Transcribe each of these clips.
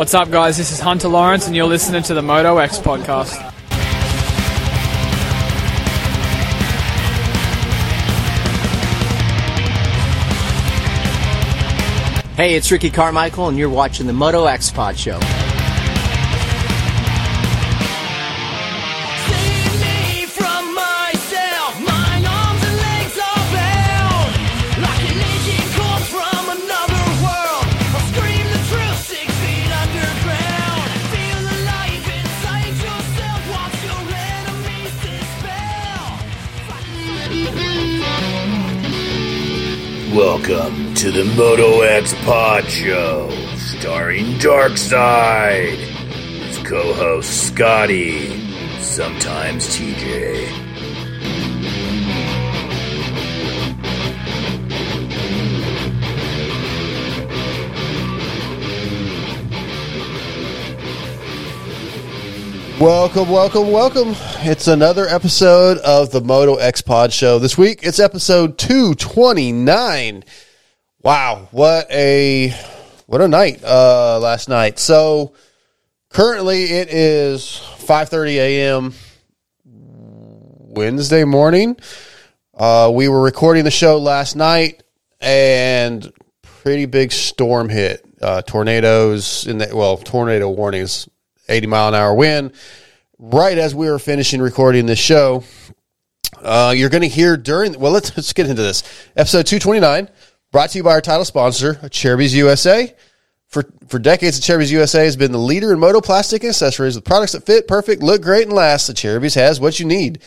What's up, guys? This is Hunter Lawrence, and you're listening to the Moto X podcast. Hey, it's Ricky Carmichael, and you're watching the Moto X Pod Show. To the Moto X Pod Show, starring Darkside. His co-host Scotty, sometimes TJ. Welcome, welcome, welcome. It's another episode of the Moto X Pod Show. This week it's episode 229. Wow, what a what a night uh last night. So currently it is 5:30 a.m. Wednesday morning. Uh we were recording the show last night and pretty big storm hit. Uh tornadoes in the well, tornado warnings 80 mile an hour wind. Right as we were finishing recording this show, uh, you're going to hear during, well, let's, let's get into this. Episode 229, brought to you by our title sponsor, Acerbis USA. For, for decades, the Acerbis USA has been the leader in moto plastic accessories with products that fit perfect, look great, and last. The Acerbis has what you need.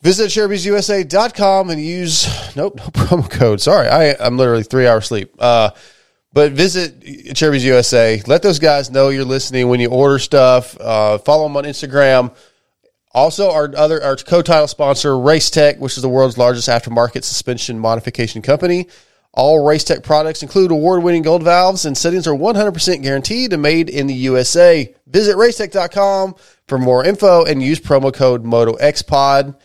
Visit AcerbisUSA.com and use, nope, no promo code. Sorry, I, I'm literally three hours sleep. Uh, but visit Acerbis USA. Let those guys know you're listening when you order stuff. Uh, follow them on Instagram. Also, our other our co-title sponsor, Race Tech, which is the world's largest aftermarket suspension modification company. All Race Tech products include award-winning gold valves, and settings are 100% guaranteed and made in the USA. Visit racetech.com for more info and use promo code MotoXPod.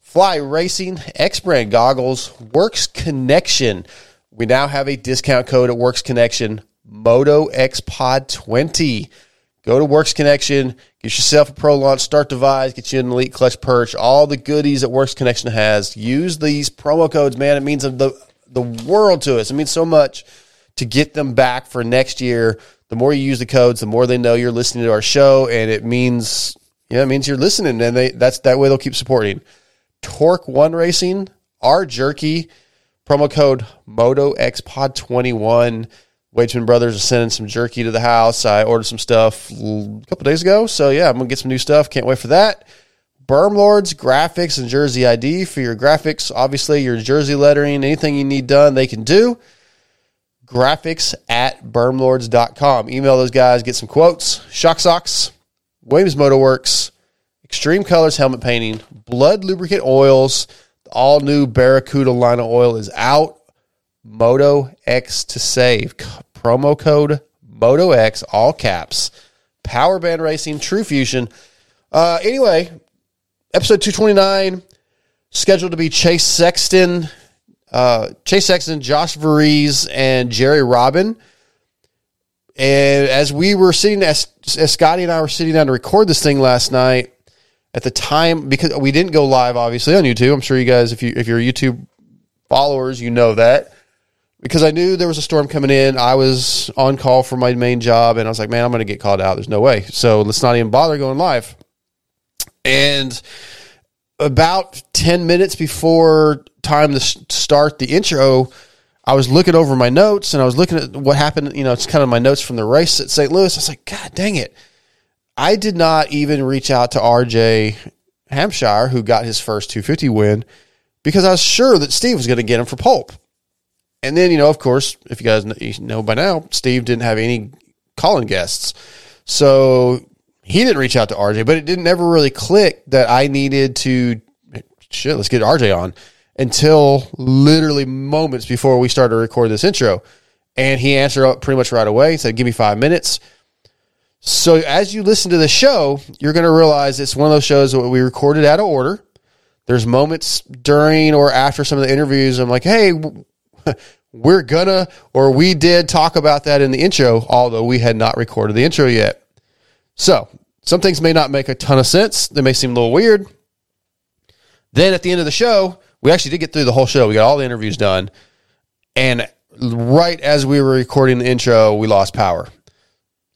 Fly Racing, X Brand Goggles, Works Connection. We now have a discount code at Works Connection, MotoXPod20. Go to Works Connection, get yourself a Pro Launch Start Device, get you an Elite Clutch Perch, all the goodies that Works Connection has. Use these promo codes, man. It means the, the world to us. It means so much to get them back for next year. The more you use the codes, the more they know you're listening to our show, and it means yeah, it means you're listening, and they that's that way they'll keep supporting. Torque One Racing, R Jerky, promo code MotoXPod21. Wageman Brothers are sending some jerky to the house. I ordered some stuff a couple days ago, so yeah, I'm gonna get some new stuff. Can't wait for that. Berm Lords graphics and jersey ID for your graphics. Obviously, your jersey lettering, anything you need done, they can do. Graphics at bermlords.com. Email those guys, get some quotes. Shock Socks, Williams Motor Works, Extreme Colors Helmet Painting, Blood Lubricant Oils. All new Barracuda line of oil is out. Moto X to save. Promo code Moto X, all caps. Power Band Racing, True Fusion. Uh, anyway, episode 229, scheduled to be Chase Sexton, uh, Chase Sexton, Josh Varize, and Jerry Robin. And as we were sitting, as, as Scotty and I were sitting down to record this thing last night, at the time because we didn't go live, obviously on YouTube. I'm sure you guys, if you if you're YouTube followers, you know that because I knew there was a storm coming in. I was on call for my main job, and I was like, man, I'm going to get called out. There's no way. So let's not even bother going live. And about 10 minutes before time to start the intro, I was looking over my notes and I was looking at what happened. You know, it's kind of my notes from the race at St. Louis. I was like, God dang it. I did not even reach out to RJ Hampshire, who got his first 250 win, because I was sure that Steve was going to get him for pulp. And then, you know, of course, if you guys know by now, Steve didn't have any calling guests. So he didn't reach out to RJ, but it didn't ever really click that I needed to shit, let's get RJ on until literally moments before we started to record this intro. And he answered up pretty much right away. He said, Give me five minutes. So as you listen to the show, you're going to realize it's one of those shows that we recorded out of order. There's moments during or after some of the interviews. I'm like, hey, we're gonna or we did talk about that in the intro, although we had not recorded the intro yet. So some things may not make a ton of sense. They may seem a little weird. Then at the end of the show, we actually did get through the whole show. We got all the interviews done. And right as we were recording the intro, we lost power.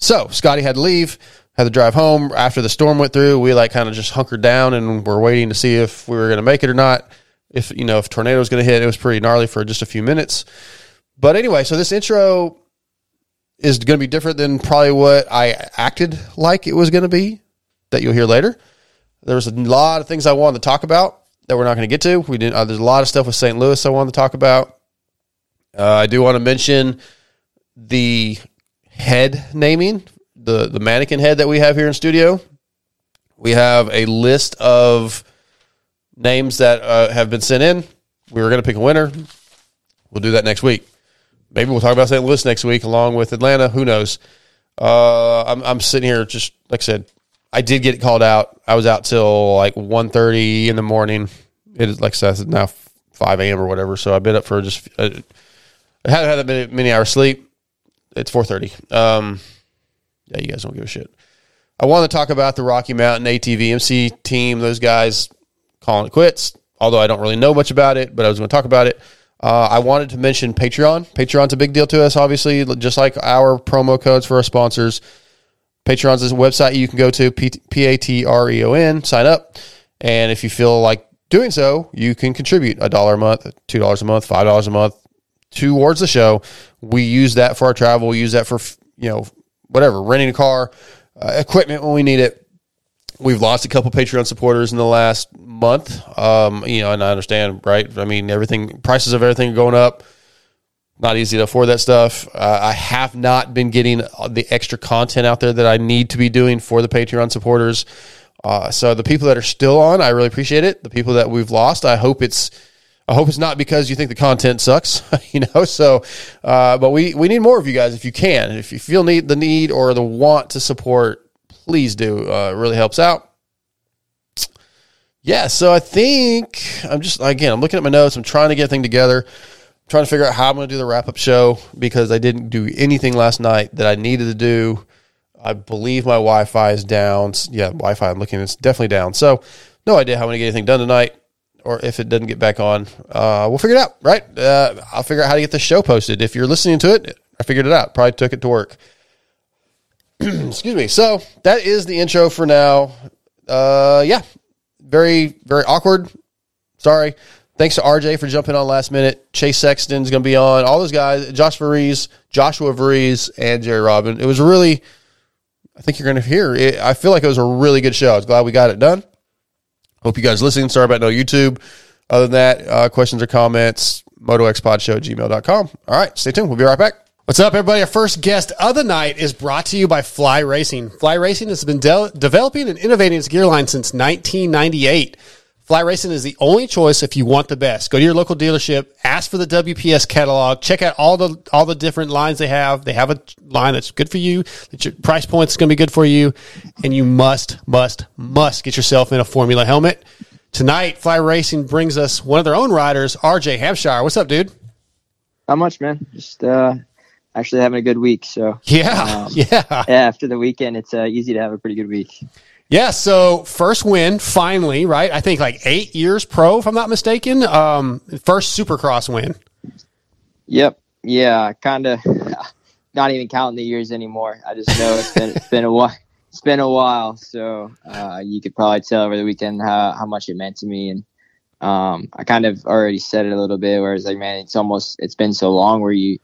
So Scotty had to leave, had to drive home after the storm went through. We like kind of just hunkered down and we're waiting to see if we were going to make it or not. If you know if tornado was going to hit, it was pretty gnarly for just a few minutes. But anyway, so this intro is going to be different than probably what I acted like it was going to be. That you'll hear later. There was a lot of things I wanted to talk about that we're not going to get to. We didn't. Uh, there's a lot of stuff with St. Louis I wanted to talk about. Uh, I do want to mention the head naming, the the mannequin head that we have here in studio. We have a list of names that uh, have been sent in. We were going to pick a winner. We'll do that next week. Maybe we'll talk about St. Louis next week along with Atlanta. Who knows? Uh, I'm, I'm sitting here just like I said. I did get called out. I was out till like 1.30 in the morning. It is like I said, now five a.m. or whatever. So I've been up for just. Uh, I haven't had that many, many hours sleep. It's four thirty. Um, yeah, you guys don't give a shit. I want to talk about the Rocky Mountain ATV MC team. Those guys calling it quits. Although I don't really know much about it, but I was going to talk about it. Uh, I wanted to mention Patreon. Patreon's a big deal to us, obviously, just like our promo codes for our sponsors. Patreon's is a website you can go to, P A T R E O N, sign up. And if you feel like doing so, you can contribute a dollar a month, $2 a month, $5 a month towards the show. We use that for our travel, we use that for, you know, whatever, renting a car, uh, equipment when we need it. We've lost a couple Patreon supporters in the last month. Um, you know, and I understand, right? I mean, everything, prices of everything are going up not easy to afford that stuff. Uh, I have not been getting the extra content out there that I need to be doing for the Patreon supporters. Uh, so the people that are still on, I really appreciate it. The people that we've lost, I hope it's, I hope it's not because you think the content sucks, you know. So, uh, but we we need more of you guys if you can. If you feel need the need or the want to support, please do. Uh, it really helps out. Yeah, so I think I'm just again I'm looking at my notes. I'm trying to get everything together trying to figure out how I'm going to do the wrap up show because I didn't do anything last night that I needed to do. I believe my Wi Fi is down. Yeah, Wi Fi, I'm looking, it's definitely down. So, no idea how I'm going to get anything done tonight or if it doesn't get back on. Uh, we'll figure it out, right? Uh, I'll figure out how to get the show posted. If you're listening to it, I figured it out. Probably took it to work. Excuse me. So, that is the intro for now. Uh, yeah, very, very awkward. Sorry. Thanks to RJ for jumping on last minute. Chase Sexton's going to be on. All those guys, Josh Varize, Joshua Varize, and Jerry Robin. It was really, I think you're going to hear. It, I feel like it was a really good show. I was glad we got it done. Hope you guys listening. Sorry about no YouTube. Other than that, uh, questions or comments, motoxpodshow at gmail.com. All right, stay tuned. We'll be right back. What's up, everybody? Our first guest of the night is brought to you by Fly Racing. Fly Racing has been de- developing and innovating its gear line since 1998. Fly Racing is the only choice if you want the best. Go to your local dealership, ask for the WPS catalog, check out all the all the different lines they have. They have a line that's good for you, that your price point's going to be good for you, and you must must must get yourself in a Formula helmet. Tonight, Fly Racing brings us one of their own riders, RJ Hampshire. What's up, dude? Not much, man. Just uh, actually having a good week. So Yeah, Um, yeah, yeah, after the weekend, it's uh, easy to have a pretty good week. yeah. So first win, finally, right? I think like eight years pro, if I'm not mistaken. Um, first Supercross win. Yep. Yeah. Kind of not even counting the years anymore. I just know it's been it's been a while. It's been a while, so uh, you could probably tell over the weekend how, how much it meant to me, and um, I kind of already said it a little bit. Where it's like, man, it's almost it's been so long where you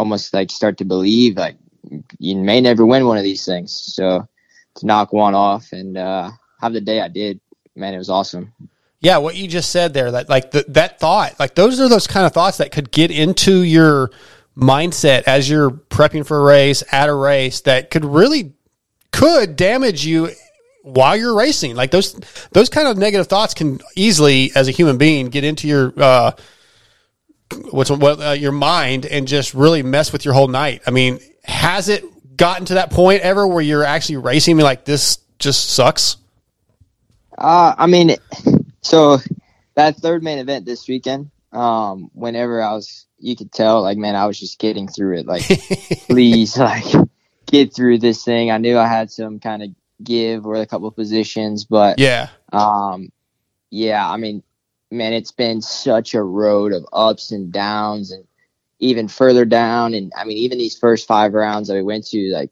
almost like start to believe like you may never win one of these things. So to knock one off and uh, have the day I did, man, it was awesome. Yeah, what you just said there, that like the, that thought, like those are those kind of thoughts that could get into your mindset as you're prepping for a race, at a race, that could really could damage you while you're racing. Like those those kind of negative thoughts can easily, as a human being, get into your uh, what's what uh, your mind and just really mess with your whole night. I mean, has it gotten to that point ever where you're actually racing me like this just sucks? Uh, I mean, so that third main event this weekend, um, whenever I was you could tell, like, man, I was just getting through it. Like, please, like, get through this thing. I knew I had some kind of give or a couple of positions, but Yeah. um, yeah, I mean, man, it's been such a road of ups and downs, and even further down. And I mean, even these first five rounds that we went to, like,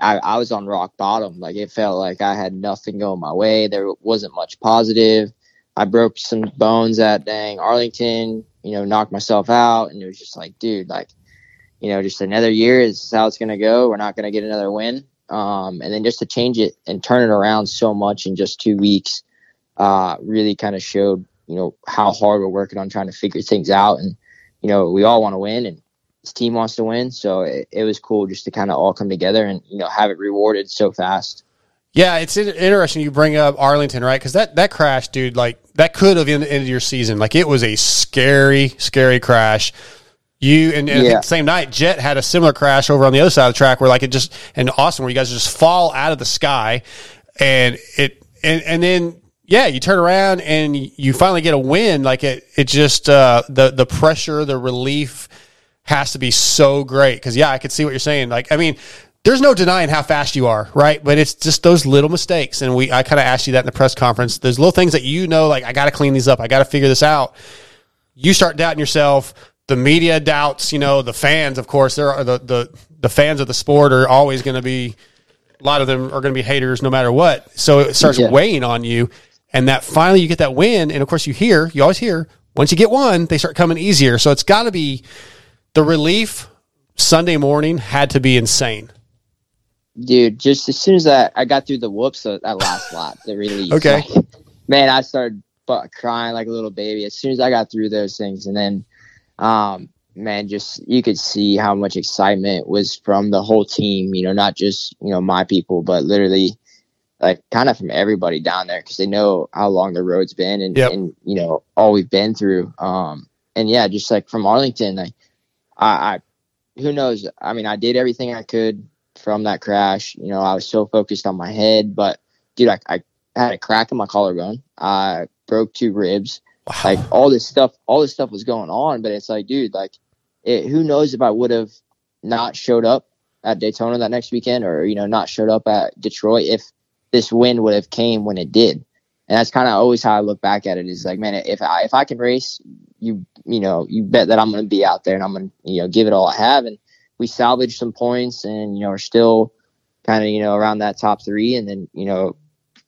I, I was on rock bottom. Like, it felt like I had nothing going my way. There wasn't much positive. I broke some bones at dang Arlington. You know, knocked myself out, and it was just like, dude, like, you know, just another year is how it's gonna go. We're not gonna get another win. Um, and then just to change it and turn it around so much in just two weeks uh, really kind of showed, you know, how hard we're working on trying to figure things out. And, you know, we all want to win and this team wants to win. So it, it was cool just to kind of all come together and, you know, have it rewarded so fast. Yeah, it's interesting you bring up Arlington, right? Because that, that crash, dude, like that could have ended, your season. Like it was a scary, scary crash. You and, and Yeah. the same night, Jett had a similar crash over on the other side of the track where like it just and Austin where you guys just fall out of the sky, and it and and then yeah, you turn around and you finally get a win. Like it, it just uh, the the pressure, the relief has to be so great because yeah, I could see what you're saying. Like I mean, there's no denying how fast you are, right? But it's just those little mistakes, and we I kind of asked you that in the press conference. There's little things that you know, like I got to clean these up, I got to figure this out. You start doubting yourself. The media doubts, you know, the fans, of course, there are the the the fans of the sport are always going to be a lot of them are going to be haters no matter what. So it starts Yeah. weighing on you. And that finally you get that win. And of course, you hear, you always hear, once you get one, they start coming easier. So it's got to be the relief Sunday morning had to be insane. Dude, just as soon as I, I got through the whoops of that last lap, the release. Okay. like, man, I started crying like a little baby as soon as I got through those things. And then, um, man, just you could see how much excitement was from the whole team, you know, not just, you know, my people, but literally like kind of from everybody down there because they know how long the road's been and, Yep. and, you know, all we've been through. Um, and yeah, just like from Arlington, like, I, I, who knows? I mean, I did everything I could from that crash. You know, I was so focused on my head, but dude, I, I had a crack in my collarbone. I broke two ribs. Like all this stuff, all this stuff was going on, but it's like, dude, like, it, who knows if I would have not showed up at Daytona that next weekend, or you know, not showed up at Detroit if this win would have came when it did. And that's kind of always how I look back at it. Is like, man, if I if I can race, you you know, you bet that I'm going to be out there and I'm going to you know give it all I have. And we salvaged some points, and you know, are still kind of you know around that top three. And then you know,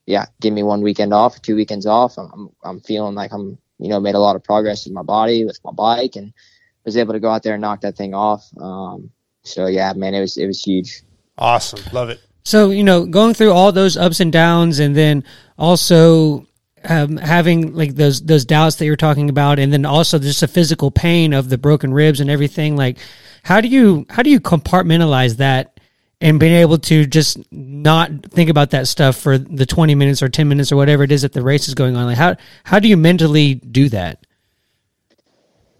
yeah, give me one weekend off, two weekends off. I'm I'm, feeling like I'm you know made a lot of progress with my body with my bike and was able to go out there and knock that thing off. Um, so yeah, man, it was it was huge. Awesome. Love it. So you know, going through all those ups and downs, and then also um, having like those those doubts that you're talking about, and then also just the physical pain of the broken ribs and everything. Like, how do you how do you compartmentalize that and being able to just not think about that stuff for the 20 minutes or 10 minutes or whatever it is that the race is going on? Like, how how do you mentally do that?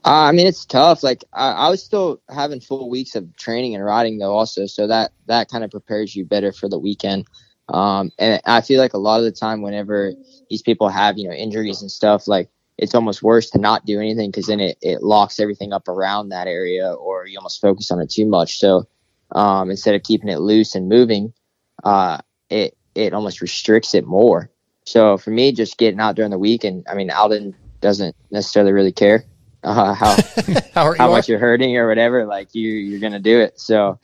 Uh, I mean, it's tough. Like I, I was still having full weeks of training and riding though, also. So that that kind of prepares you better for the weekend. Um, and I feel like a lot of the time, whenever these people have you know injuries and stuff, like it's almost worse to not do anything because then it, it locks everything up around that area, or you almost focus on it too much. So um, instead of keeping it loose and moving, uh, it it almost restricts it more. So for me, just getting out during the week, and I mean, Aldon doesn't necessarily really care uh, how How, how you much you're hurting or whatever. Like you, you're gonna do it. So,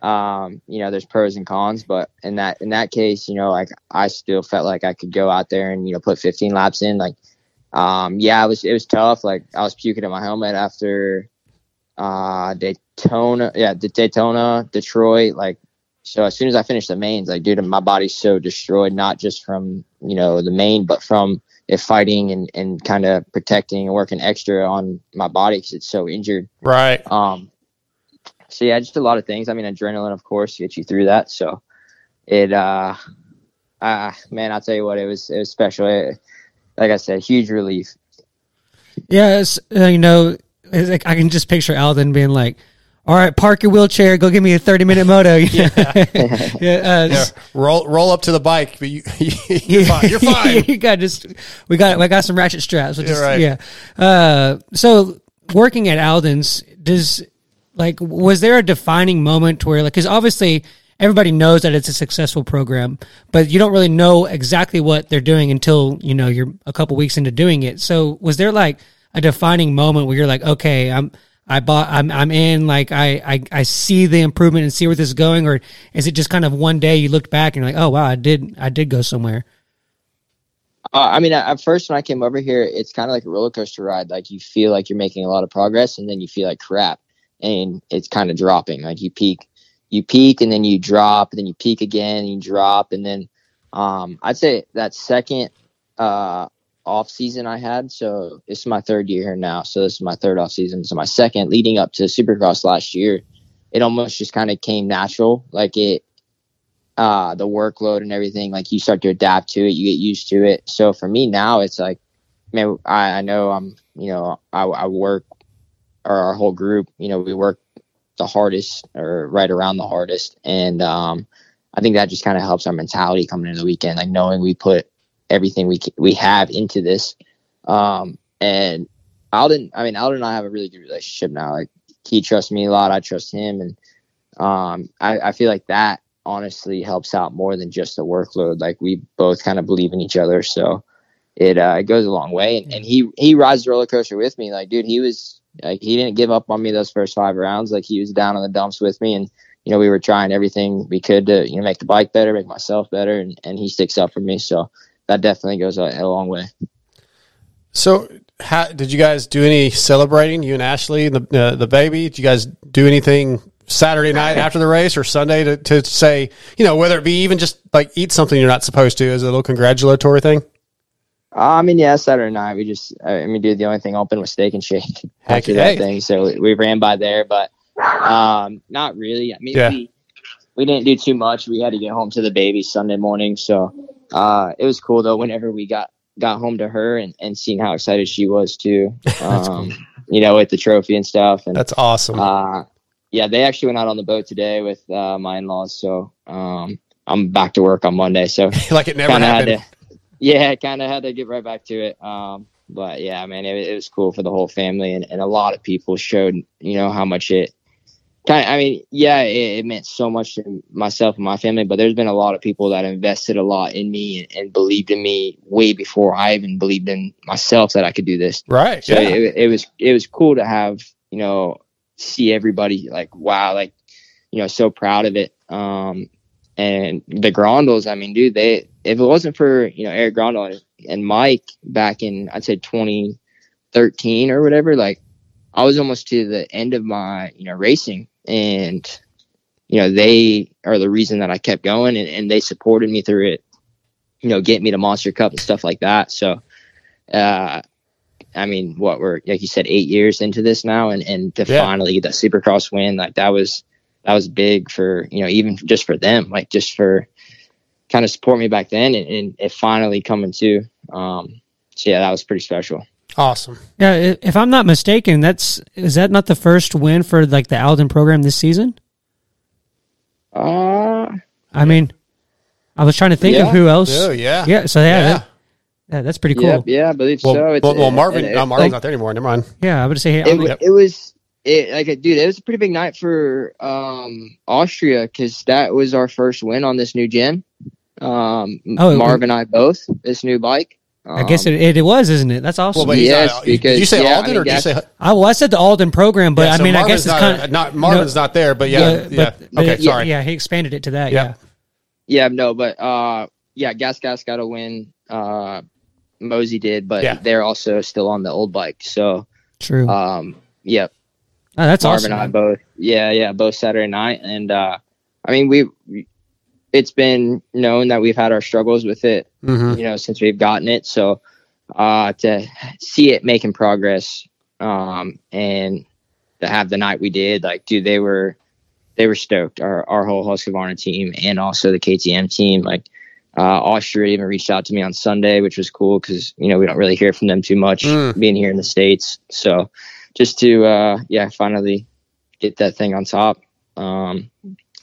um, you know, there's pros and cons, but in that in that case, you know, like I still felt like I could go out there and you know put 15 laps in. Like, um, yeah, it was it was tough. Like I was puking in my helmet after uh Daytona, yeah, Daytona, Detroit. Like, so as soon as I finished the mains, like, dude, my body's so destroyed, not just from you know the main, but from it fighting and, and kind of protecting and working extra on my body because it's so injured. right. Um, so yeah, just a lot of things. I mean, adrenaline, of course, gets you through that. So it, uh, uh, man, I'll tell you what, it was, it was special. It, like I said, huge relief. Yes, uh, you know, it's like I can just picture Aldon being like, "All right, park your wheelchair, go give me a 30 minute moto." yeah, uh, Yeah. Roll roll up to the bike, but you you're fine. You're fine. you got just we got I got some ratchet straps. Which is, right. Yeah. Uh, so working at Aldon's, does like was there a defining moment where like because obviously everybody knows that it's a successful program but you don't really know exactly what they're doing until you know you're a couple weeks into doing it so was there like a defining moment where you're like okay i'm i bought i'm, I'm in like I, I i see the improvement and see where this is going or is it just kind of one day you looked back and you're like oh wow i did i did go somewhere Uh, I mean, at first when I came over here, it's kind of like a roller coaster ride. Like you feel like you're making a lot of progress, and then you feel like crap, and it's kind of dropping. Like you peak, you peak, and then you drop, and then you peak again, and you drop, and then um, I'd say that second uh, off season I had. So this is my third year here now. So this is my third off season. So my second, leading up to Supercross last year, it almost just kind of came natural. Like it, uh the workload and everything like you start to adapt to it you get used to it so for me now it's like man i, I know i'm you know I, I work or our whole group you know we work the hardest or right around the hardest and um i think that just kind of helps our mentality coming into the weekend like knowing we put everything we we have into this um and aldon i mean aldon and i have a really good relationship now like he trusts me a lot i trust him and um i, I feel like that honestly helps out more than just the workload. Like we both kind of believe in each other, so it uh, it goes a long way. And, and he he rides the roller coaster with me. Like, dude, he was like he didn't give up on me those first five rounds. Like he was down on the dumps with me, and you know we were trying everything we could to you know make the bike better, make myself better, and and he sticks up for me. So that definitely goes a, a long way. So, how, did you guys do any celebrating? You and Ashley, and the uh, the baby. Did you guys do anything Saturday night after the race or Sunday to, to say, you know, whether it be even just like eat something you're not supposed to as a little congratulatory thing? Uh, I mean, yeah, Saturday night we just, I mean, dude, the only thing open was Steak and Shake Heck after yeah. that thing, so we, we ran by there, but um, not really. I mean, Yeah. we we didn't do too much. We had to get home to the baby Sunday morning, so uh, it was cool though. Whenever we got got home to her and, and seeing how excited she was too, um, you know, with the trophy and stuff, and That's awesome. uh, yeah, they actually went out on the boat today with uh, my in laws, so um, I'm back to work on Monday, so like it never happened. to yeah kind of had to get right back to it um but yeah man it, it was cool for the whole family and, and a lot of people showed you know how much it kind of i mean yeah it, it meant so much to myself and my family but there's been a lot of people that invested a lot in me and, and believed in me way before i even believed in myself that i could do this right. so yeah. it, it was it was cool to have you know see everybody like wow like you know so proud of it um and the Grondels I mean dude they if it wasn't for you know Eric Grondel and, and Mike back in I'd say 2013 or whatever like I was almost to the end of my you know racing and you know they are the reason that I kept going and, and they supported me through it you know get me to Monster Cup and stuff like that so uh I mean, what we're like you said, eight years into this now, and and to Yeah. finally get that Supercross win, like that was that was big for you know even just for them, like just for kind of support me back then, and, and it finally coming to. Um, so yeah, that was pretty special. Awesome. yeah if i'm not mistaken that's is that not the first win for like the aldon program this season Uh, i mean i was trying to think of who else Oh, yeah. yeah so yeah, Yeah. that- yeah, that's pretty cool yeah, yeah, I believe Well, so. It's, well, well, Marvin, and it- no, Marvin's like, not there anymore. Never mind. yeah i would say hey, it, I'm- it was it like dude it was a pretty big night for um austria because that was our first win on this new gen. um Oh, it- marv and i both this new bike i guess Um, it, it, it was isn't it that's awesome Well, but Yes, not, did you because- say yeah, I Aldon mean, or did you say? I, well, I said the Aldon program, but Yeah, I so mean, I guess it's not, kind of not Marvin's not there, but yeah, yeah. but- but okay, it- sorry. Yeah, he expanded it to that. Yeah. Yeah, Yeah, no, but uh, yeah, Gas Gas got a win. Uh, Mosey did, but Yeah. they're also still on the old bike. So, true. um, yep, oh, that's Marv awesome. and I both. Yeah, yeah, both Saturday night, and uh, I mean, we, we- it's been known that we've had our struggles with it, Mhm. you know, since we've gotten it. So, uh, to see it making progress, um, and to have the night we did, like, dude, they were, they were stoked. Our our whole Husqvarna team and also the KTM team, like. Uh, Austria even reached out to me on Sunday, which was cool because you know we don't really hear from them too much Mm. being here in the states. So just to uh, yeah, finally get that thing on top, um,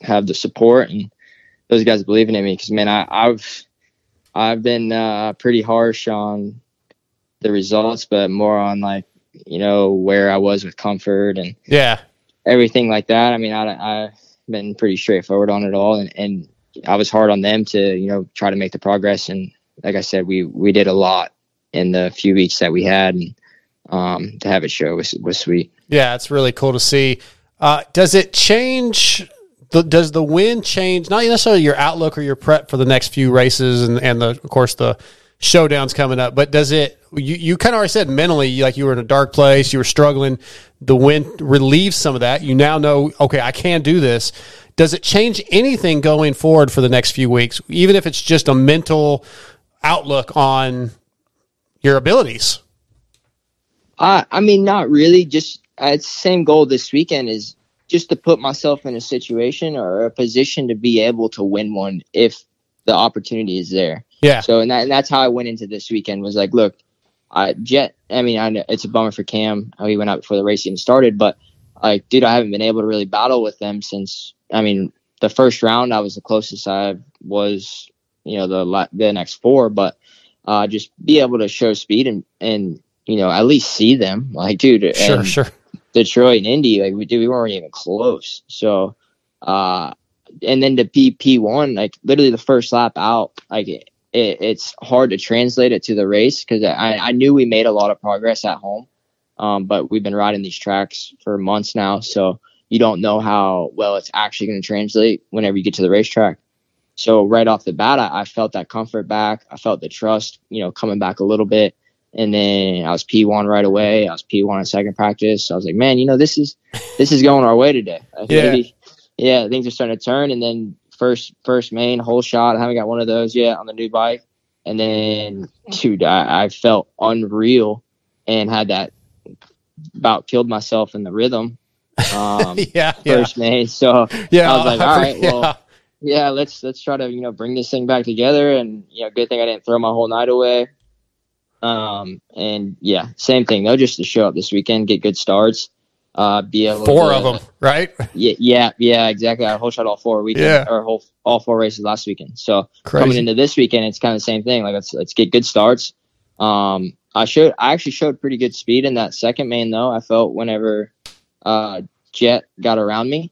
have the support and those guys believing in me because man, I, I've I've been uh, pretty harsh on the results, but more on like you know, where I was with comfort and Yeah. everything like that. I mean, I, I've been pretty straightforward on it all, and, and I was hard on them to, you know, try to make the progress. And like I said, we we did a lot in the few weeks that we had, and um, to have it show was was sweet. Yeah, it's really cool to see. Uh, does it change? The, does the win change not necessarily your outlook or your prep for the next few races and, and the of course the showdowns coming up, but does it? You, you kind of already said mentally, like you were in a dark place, you were struggling. The win relieves some of that. You now know, okay, I can do this. Does it change anything going forward for the next few weeks, even if it's just a mental outlook on your abilities? I I mean, not really. Just uh, same goal this weekend is just to put myself in a situation or a position to be able to win one if the opportunity is there. Yeah. So and, that, and that's how I went into this weekend was like, look, I Jett. I mean, I know it's a bummer for Cam how he went out before the race even started, but like, dude, I haven't been able to really battle with them since. I mean, the first round I was the closest I was, you know, the the next four, but uh, just be able to show speed and and you know at least see them, like, dude, Sure, sure. Detroit and Indy, like we did, we weren't even close. So, uh, and then the PP one, like literally the first lap out, like it, it, it's hard to translate it to the race because I, I knew we made a lot of progress at home, um, but we've been riding these tracks for months now, so you don't know how well it's actually going to translate whenever you get to the racetrack. So right off the bat, I, I felt that comfort back. I felt the trust, you know, coming back a little bit. And then I was P1 right away. I was P1 in second practice. I was like, man, you know, this is this is going our way today. Like, Yeah. maybe- yeah, things are starting to turn. And then first first main whole shot. I haven't got one of those yet on the new bike. And then, dude, I, I felt unreal and had that about killed myself in the rhythm. Um, yeah, yeah, first main. So yeah. I was like, all right, yeah. well, yeah, let's let's try to you know bring this thing back together. And you know, good thing I didn't throw my whole night away. Um, and yeah, same thing They'll just to show up this weekend, get good starts, uh, be able four to, of them, right? Yeah, yeah, yeah, exactly. I whole shot all four weekend Yeah. or whole all four races last weekend. So Crazy. coming into this weekend, it's kind of the same thing. Like let's let's get good starts. Um, I showed I actually showed pretty good speed in that second main though. I felt whenever uh, Jett got around me,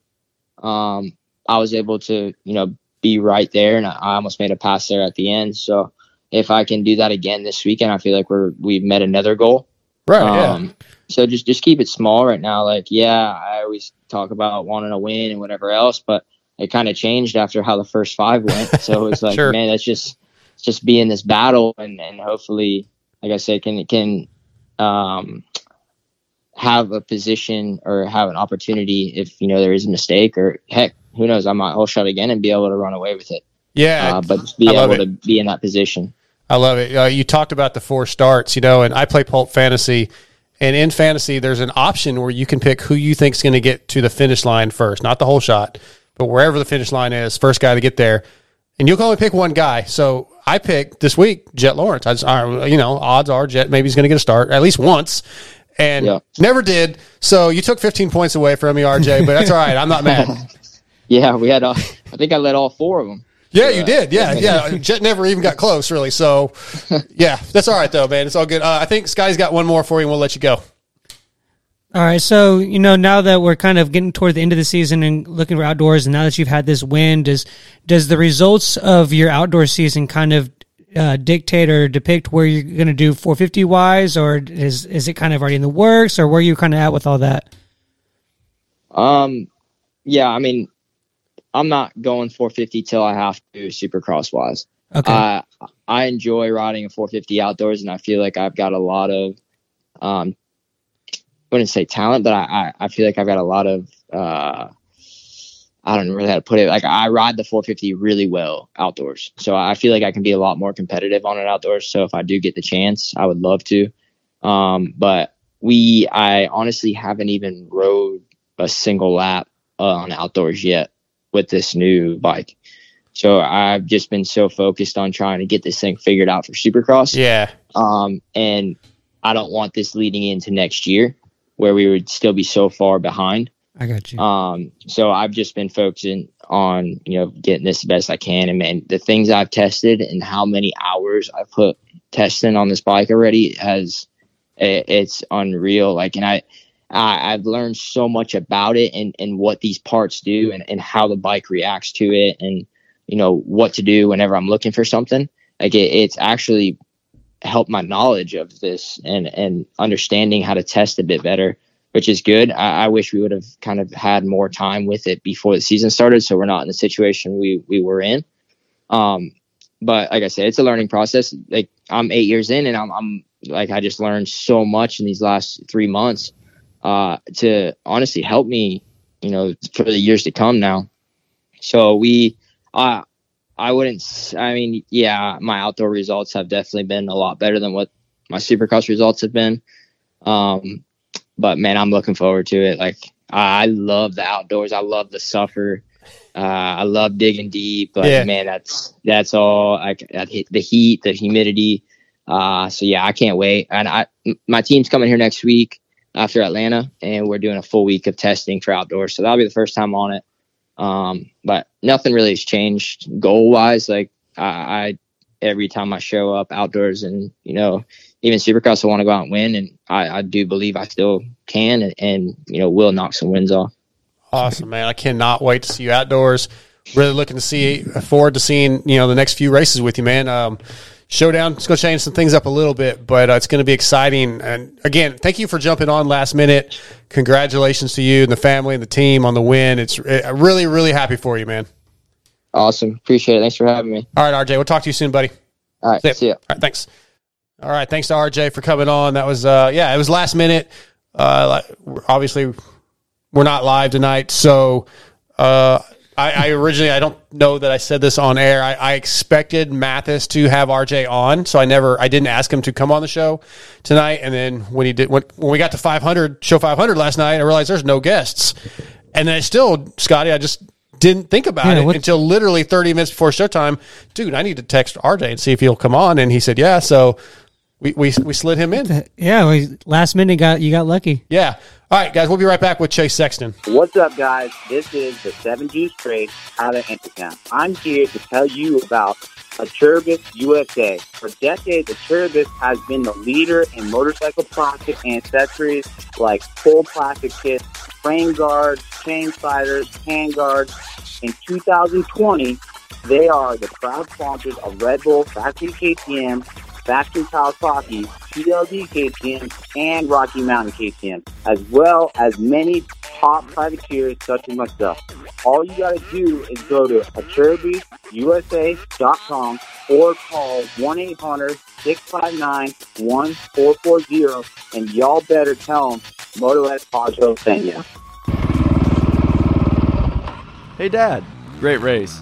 um, I was able to you know be right there, and I, I almost made a pass there at the end. So if I can do that again this weekend, I feel like we're we've met another goal. Right. yeah. Um, so just just keep it small right now. Like, yeah, I always talk about wanting to win and whatever else, but it kind of changed after how the first five went. So it's like, Sure. man, let's just just be in this battle and and hopefully, like I said, can can um have a position or have an opportunity if you know there is a mistake or heck, who knows, I might whole shot again and be able to run away with it. Yeah. Uh, but just be able it. to be in that position. I love it. Uh, you talked about the four starts, you know, and I play Pulp Fantasy. And in fantasy, there's an option where you can pick who you think's going to get to the finish line first, not the whole shot, but wherever the finish line is, first guy to get there. And you can only pick one guy. So I picked this week Jett Lawrence. I just, I, you know, odds are Jett maybe he's going to get a start at least once, and Yeah. never did. So you took 15 points away from me, RJ, but that's all right. I'm not mad. Yeah, we had. Uh, I think I led all four of them. Yeah, you did. Yeah, yeah. Jett never even got close, really. So, yeah, that's all right though, man. It's all good. Uh, I think Sky's got one more for you, and we'll let you go. All right, so you know now that we're kind of getting toward the end of the season and looking for outdoors, and now that you've had this win, does does the results of your outdoor season kind of uh, dictate or depict where you're going to do 450 wise, or is is it kind of already in the works, or where you kind of at with all that? Um, yeah, I mean, I'm not going 450 till I have to supercross wise. Okay, Uh, I enjoy riding a 450 outdoors, and I feel like I've got a lot of, um, I wouldn't say talent, but I, I, I feel like I've got a lot of, uh, I don't know really how to put it. Like I ride the 450 really well outdoors, so I feel like I can be a lot more competitive on it outdoors. So if I do get the chance, I would love to. Um, but we, I honestly haven't even rode a single lap uh, on outdoors yet with this new bike. So I've just been so focused on trying to get this thing figured out for Supercross. Yeah, Um, and I don't want this leading into next year where we would still be so far behind. I got you. Um, so I've just been focusing on, you know, getting this the best I can. And man, the things I've tested and how many hours I've put testing on this bike already has it, it's unreal. Like, and I, I, I've learned so much about it and, and what these parts do and, and how the bike reacts to it and, you know, what to do whenever I'm looking for something. Like it, it's actually helped my knowledge of this and, and understanding how to test a bit better, which is good. I, I wish we would have kind of had more time with it before the season started. So we're not in the situation we, we were in. Um, but like I said, it's a learning process. Like I'm eight years in and I'm, I'm like, I just learned so much in these last three months, uh, to honestly help me, you know, for the years to come now. So we, uh, I wouldn't, I mean, yeah, my outdoor results have definitely been a lot better than what my supercross results have been. Um, but man, I'm looking forward to it. Like I I love the outdoors. I love the suffer. Uh, I love digging deep, but Yeah. man, that's that's all. I, I the heat, the humidity. Uh, so yeah, I can't wait. And I, m- my team's coming here next week after Atlanta, and we're doing a full week of testing for outdoors. So that'll be the first time on it. Um, but nothing really has changed goal wise. Like I, I, every time I show up outdoors, and you know, even Supercross, I want to go out and win, and I, I do believe I still can, and, and you know, will knock some wins off. Awesome, man. I cannot wait to see you outdoors. Really looking to see forward to seeing, you know, the next few races with you, man. Um, showdown, it's going to change some things up a little bit, but uh, it's going to be exciting. And again, thank you for jumping on last minute. Congratulations to you and the family and the team on the win. It's uh, really, really happy for you, man. Awesome, appreciate it. Thanks for having me. All right, RJ, we'll talk to you soon, buddy. All right, See ya. see ya. All right, thanks. All right, thanks to RJ for coming on. That was uh yeah, it was last minute. Uh obviously we're not live tonight, so uh I, I originally I don't know that I said this on air. I, I expected Matthes to have RJ on, so I never I didn't ask him to come on the show tonight. And then when he did when when we got to 500 show 500 last night, I realized there's no guests. And then I still Scotty, I just didn't think about Yeah, it until literally 30 minutes before showtime. Dude, I need to text RJ and see if he'll come on. And he said, yeah. So we, we, we slid him in. Yeah, we, last minute got you got lucky. Yeah. All right, guys, we'll be right back with Chase Sexton. What's up, guys? This is the Seven Juice Trade out of Intertown. I'm here to tell you about Acerbis USA. For decades, Acerbis has been the leader in motorcycle plastic and accessories like full plastic kits, frame guards, chain sliders, hand guards. In 2020, they are the proud sponsors of Red Bull, Factory KTM, Factory Kawasaki, TLD KTM, and Rocky Mountain KTM, as well as many top privateers such as myself. All you gotta do is go to AcerbisUSA.com or call 1-800-659-1440 and y'all better tell them Moto S Pajo sent you. Hey, Dad. Great race.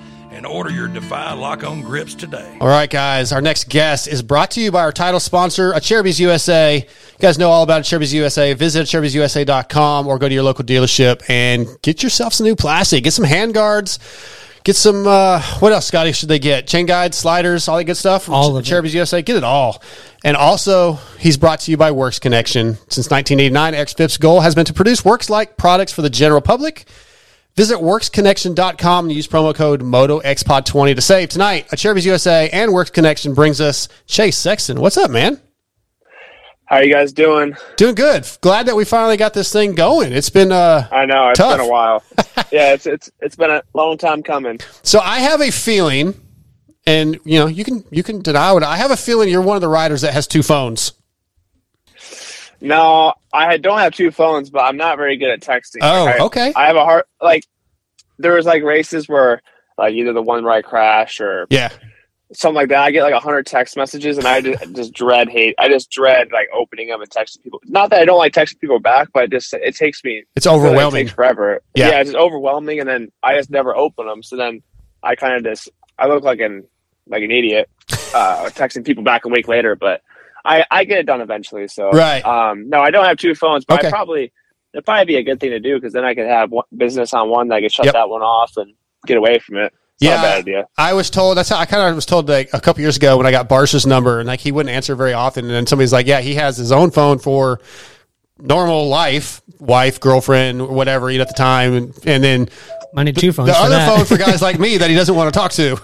and order your Defy lock on grips today. All right, guys. Our next guest is brought to you by our title sponsor, Acerbis USA. You guys know all about Acerbis USA. Visit AcerbisUSA.com or go to your local dealership and get yourself some new plastic. Get some hand guards. Get some, uh, what else, Scotty, should they get? Chain guides, sliders, all that good stuff? from All of it. Acerbis USA. Get it all. And also, he's brought to you by Works Connection. Since 1989, XFIP's goal has been to produce works like products for the general public. Visit worksconnection.com and use promo code MotoXPod20 to save. Tonight, Acerbis USA and Works Connection brings us Chase Sexton. What's up, man? How are you guys doing? Doing good. Glad that we finally got this thing going. It's been uh I know it's tough. been a while. yeah, it's it's it's been a long time coming. So I have a feeling and you know, you can you can deny it. I have a feeling you're one of the riders that has two phones. No, I don't have two phones, but I'm not very good at texting. Oh, Like, I- okay. I have a hard like. There was like races where like either the one where I crash or Yeah. something like that. I get like a hundred text messages, and I just, just dread hate. I just dread like opening them and texting people. Not that I don't like texting people back, but it just it takes me. It's I feel like overwhelming. It takes forever. Yeah. Yeah. it's overwhelming, and then I just never open them. So then I kind of just I look like an like an idiot uh, texting people back a week later, but I I get it done eventually. So Right. Um, no, I don't have two phones, but Okay. I probably it'd probably be a good thing to do because then I could have one, business on one. that I could shut Yep. that one off and get away from it. It's not a bad idea. I was told that's how I kind of was told like a couple years ago when I got Barsh's number and like he wouldn't answer very often and then somebody's like, yeah, he has his own phone for normal life, wife, girlfriend, whatever you know, at the time, and, and then I need two phones. the for other that. phone for guys like me that he doesn't want to talk to.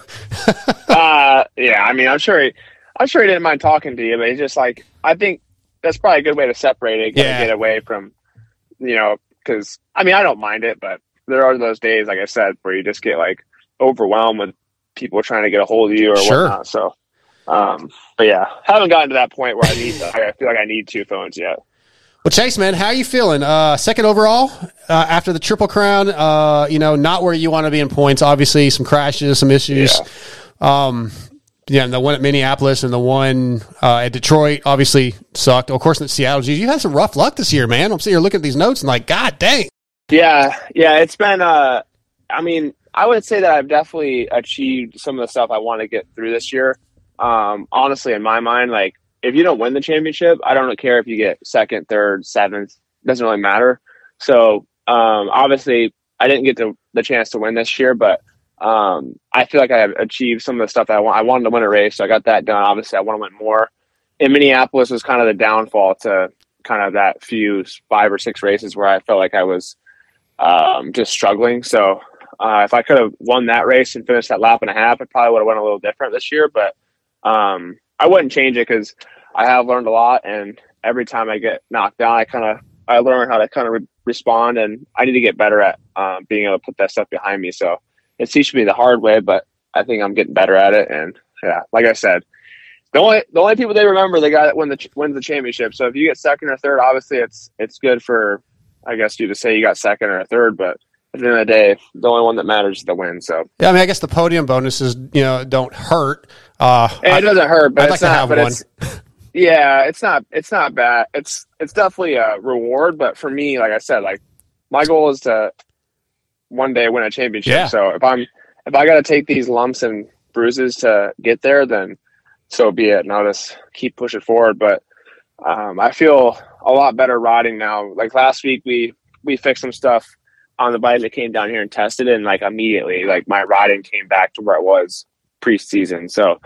uh, yeah, I mean, I'm sure he, I'm sure he didn't mind talking to you, but he's just like, I think that's probably a good way to separate it, Yeah. get away from, you know, because I mean, I don't mind it, but there are those days, like I said, where you just get like overwhelmed with people trying to get a hold of you or Sure. whatnot. So, um, but yeah, haven't gotten to that point where I need, to, I feel like I need two phones yet. Well, Chase, man, how are you feeling? Uh, second overall uh, after the Triple Crown. Uh, you know, not where you want to be in points. Obviously, some crashes, some issues. Um, yeah, and the one at Minneapolis and the one uh, at Detroit obviously sucked. Of course, in Seattle, geez, you had some rough luck this year, man. I'm sitting here looking at these notes and like, God dang. Yeah, yeah, it's been. Uh, I mean, I would say that I've definitely achieved some of the stuff I want to get through this year. Um, honestly, in my mind, like if you don't win the championship, I don't care if you get second, third, seventh. Doesn't really matter. So um, obviously, I didn't get the the chance to win this year, but um, I feel like I have achieved some of the stuff that I want. I wanted to win a race, so I got that done. Obviously, I want to win more. In Minneapolis was kind of the downfall to kind of that few five or six races where I felt like I was um, just struggling. So uh, if I could have won that race and finished that lap and a half, it probably would have went a little different this year. But um, I wouldn't change it because I have learned a lot, and every time I get knocked down, I kind of I learn how to kind of re- respond, and I need to get better at um, being able to put that stuff behind me. So it's teaching me the hard way, but I think I'm getting better at it. And yeah, like I said. The only the only people they remember the guy that win the ch- wins the championship. So if you get second or third, obviously it's it's good for I guess you to say you got second or third, but at the end of the day, the only one that matters is the win. So Yeah, I mean, I guess the podium bonuses, you know, don't hurt. Uh, it doesn't hurt, but I'd it's like to not, but one. It's, yeah, it's not it's not bad. It's it's definitely a reward, but for me, like I said, like my goal is to one day win a championship. Yeah. So if I'm if I got to take these lumps and bruises to get there, then so be it. And I'll just keep pushing forward. But um, I feel a lot better riding now. Like last week, we we fixed some stuff on the bike that came down here and tested it, and like immediately, like my riding came back to where it was preseason. So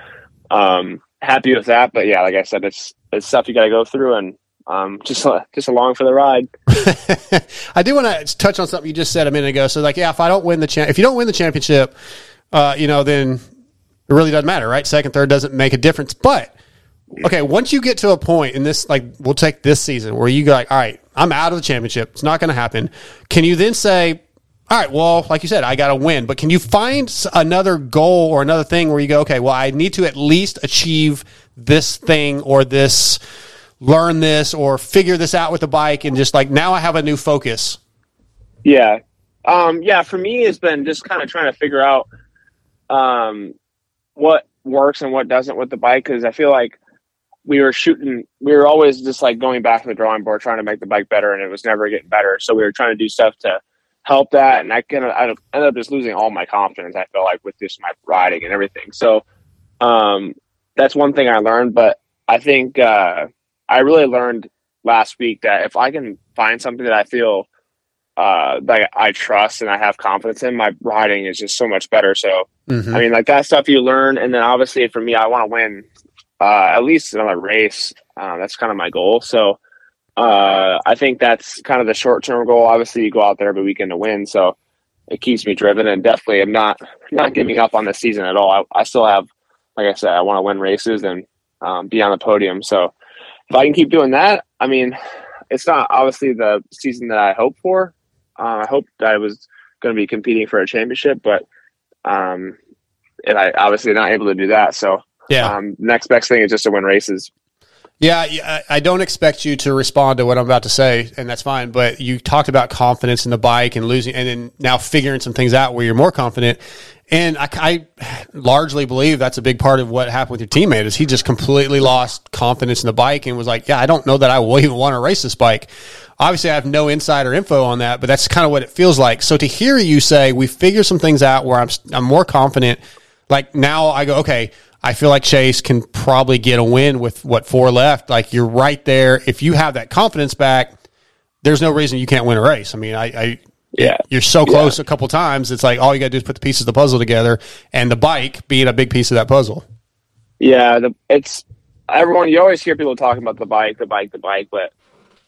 um, happy with that. But yeah, like I said, it's it's stuff you got to go through, and um, just just along for the ride. I do want to touch on something you just said a minute ago. So, like, yeah, if I don't win the champ, if you don't win the championship, uh, you know, then it really doesn't matter, right? Second, third doesn't make a difference. But okay, once you get to a point in this, like, we'll take this season where you go, like, all right, I'm out of the championship. It's not going to happen. Can you then say, all right, well, like you said, I got to win. But can you find another goal or another thing where you go, okay, well, I need to at least achieve this thing or this, learn this or figure this out with the bike, and just like now I have a new focus. Yeah. Um, yeah, for me, it's been just kind of trying to figure out um, what works and what doesn't with the bike because I feel like we were shooting, we were always just like going back to the drawing board trying to make the bike better, and it was never getting better. So we were trying to do stuff to help that, and I kind of I ended up just losing all my confidence. I feel like with just my riding and everything. So um, that's one thing I learned, but I think uh, I really learned last week that if I can find something that I feel uh, that I trust and I have confidence in, my riding is just so much better. So, Mhm. I mean, like that stuff you learn, and then obviously for me, I want to win uh, at least another race. Uh, that's kind of my goal. So, uh, I think that's kind of the short term goal. Obviously, you go out there every weekend to win. So, it keeps me driven, and definitely I'm not not giving up on the season at all. I, I still have, like I said, I want to win races and um, be on the podium. So if I can keep doing that, I mean, it's not obviously the season that I hope for. Uh, I hope that I was going to be competing for a championship, but um, and I obviously not able to do that. So Yeah. um, next best thing is just to win races. Yeah, I don't expect you to respond to what I'm about to say, and that's fine. But you talked about confidence in the bike and losing, and then now figuring some things out where you're more confident. And I, I largely believe that's a big part of what happened with your teammate is he just completely lost confidence in the bike and was like, "Yeah, I don't know that I will even want to race this bike." Obviously, I have no insider info on that, but that's kind of what it feels like. So to hear you say we figure some things out where I'm I'm more confident like now I go, okay, I feel like Chase can probably get a win with what four left. Like you're right there. If you have that confidence back, there's no reason you can't win a race. I mean, I, I yeah, you're so close a couple times. It's like all you got to do is put the pieces of the puzzle together, and the bike being a big piece of that puzzle. Yeah, the, it's everyone. You always hear people talking about the bike, the bike, the bike, but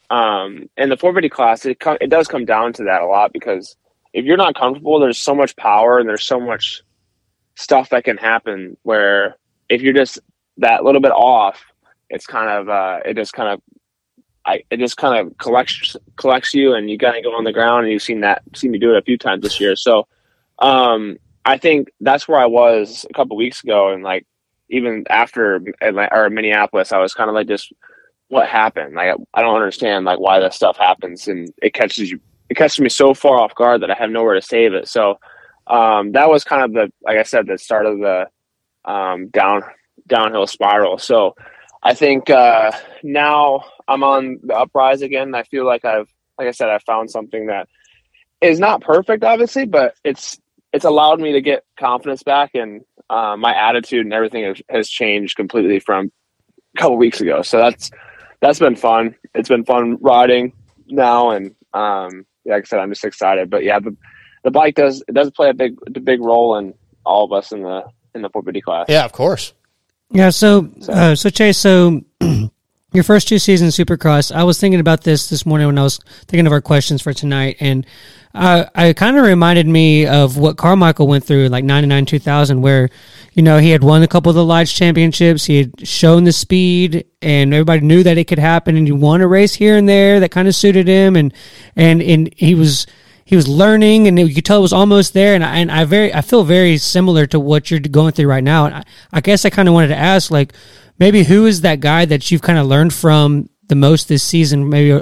um, in the 450 class, it com- it does come down to that a lot because if you're not comfortable, there's so much power and there's so much stuff that can happen. Where if you're just that little bit off, it's kind of uh, it just kind of I it just kind of collects collects you, and you got to go on the ground. And you've seen that seen me do it a few times this year. So um, I think that's where I was a couple weeks ago, and like even after Atlanta, or Minneapolis, I was kind of like just what happened. Like I don't understand like why this stuff happens, and it catches you. It catches me so far off guard that I have nowhere to save it. So um, that was kind of the like I said the start of the um, down downhill spiral. So I think uh, now I'm on the uprise again. I feel like I've like I said I found something that is not perfect, obviously, but it's it's allowed me to get confidence back, and uh, my attitude and everything has, changed completely from a couple weeks ago. So that's that's been fun. It's been fun riding now, and um, like I said, I'm just excited. But yeah, the the bike does it does play a big big role in all of us in the in the 450 class. Yeah, of course. Yeah. So, uh, so Chase, so your first two seasons Supercross. I was thinking about this this morning when I was thinking of our questions for tonight, and uh, I kind of reminded me of what Carmichael went through, like '99, 2000, where you know he had won a couple of the Lights championships, he had shown the speed, and everybody knew that it could happen, and he won a race here and there that kind of suited him, and and and he was he was learning and you could tell it was almost there. And I, and I very I feel very similar to what you're going through right now. And I, I guess I kind of wanted to ask like maybe who is that guy that you've kind of learned from the most this season? Maybe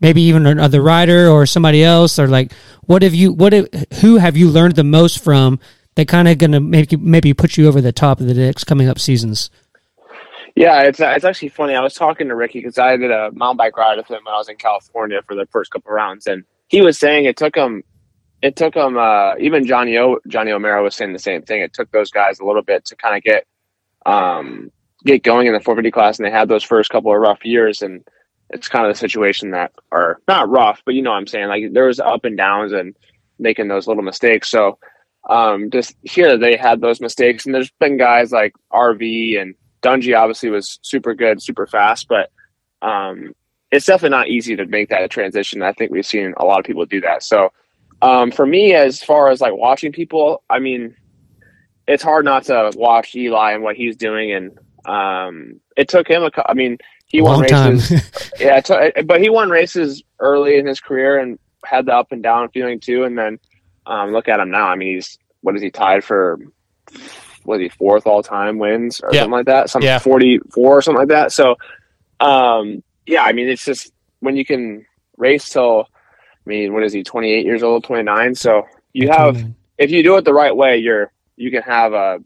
maybe even another rider or somebody else or like what have you what have, who have you learned the most from that kind of gonna maybe maybe put you over the top of the next coming up seasons? Yeah, it's it's actually funny. I was talking to Ricky because I did a mountain bike ride with him when I was in California for the first couple rounds, and he was saying it took him, it took him. Uh, even Johnny o, Johnny O'Mara was saying the same thing. It took those guys a little bit to kind of get, um, get going in the 450 class, and they had those first couple of rough years, and it's kind of the situation that are not rough, but you know what I'm saying. Like there was up and downs and making those little mistakes. So um, just here they had those mistakes, and there's been guys like RV and Dungey obviously was super good, super fast, but um, it's definitely not easy to make that transition. I think we've seen a lot of people do that. So um, for me, as far as like watching people, I mean, it's hard not to watch Eli and what he's doing, and um, it took him a. I mean, he won Long time. races. yeah, took- but he won races early in his career and had the up and down feeling too. And then um, look at him now. I mean, he's what is he tied for? Was he fourth all time wins or Yeah. something like that? Something Yeah. forty four or something like that. So, um, yeah, I mean, it's just when you can race till. I mean, what is he? Twenty eight years old, twenty nine. So you have, if you do it the right way, you're you can have a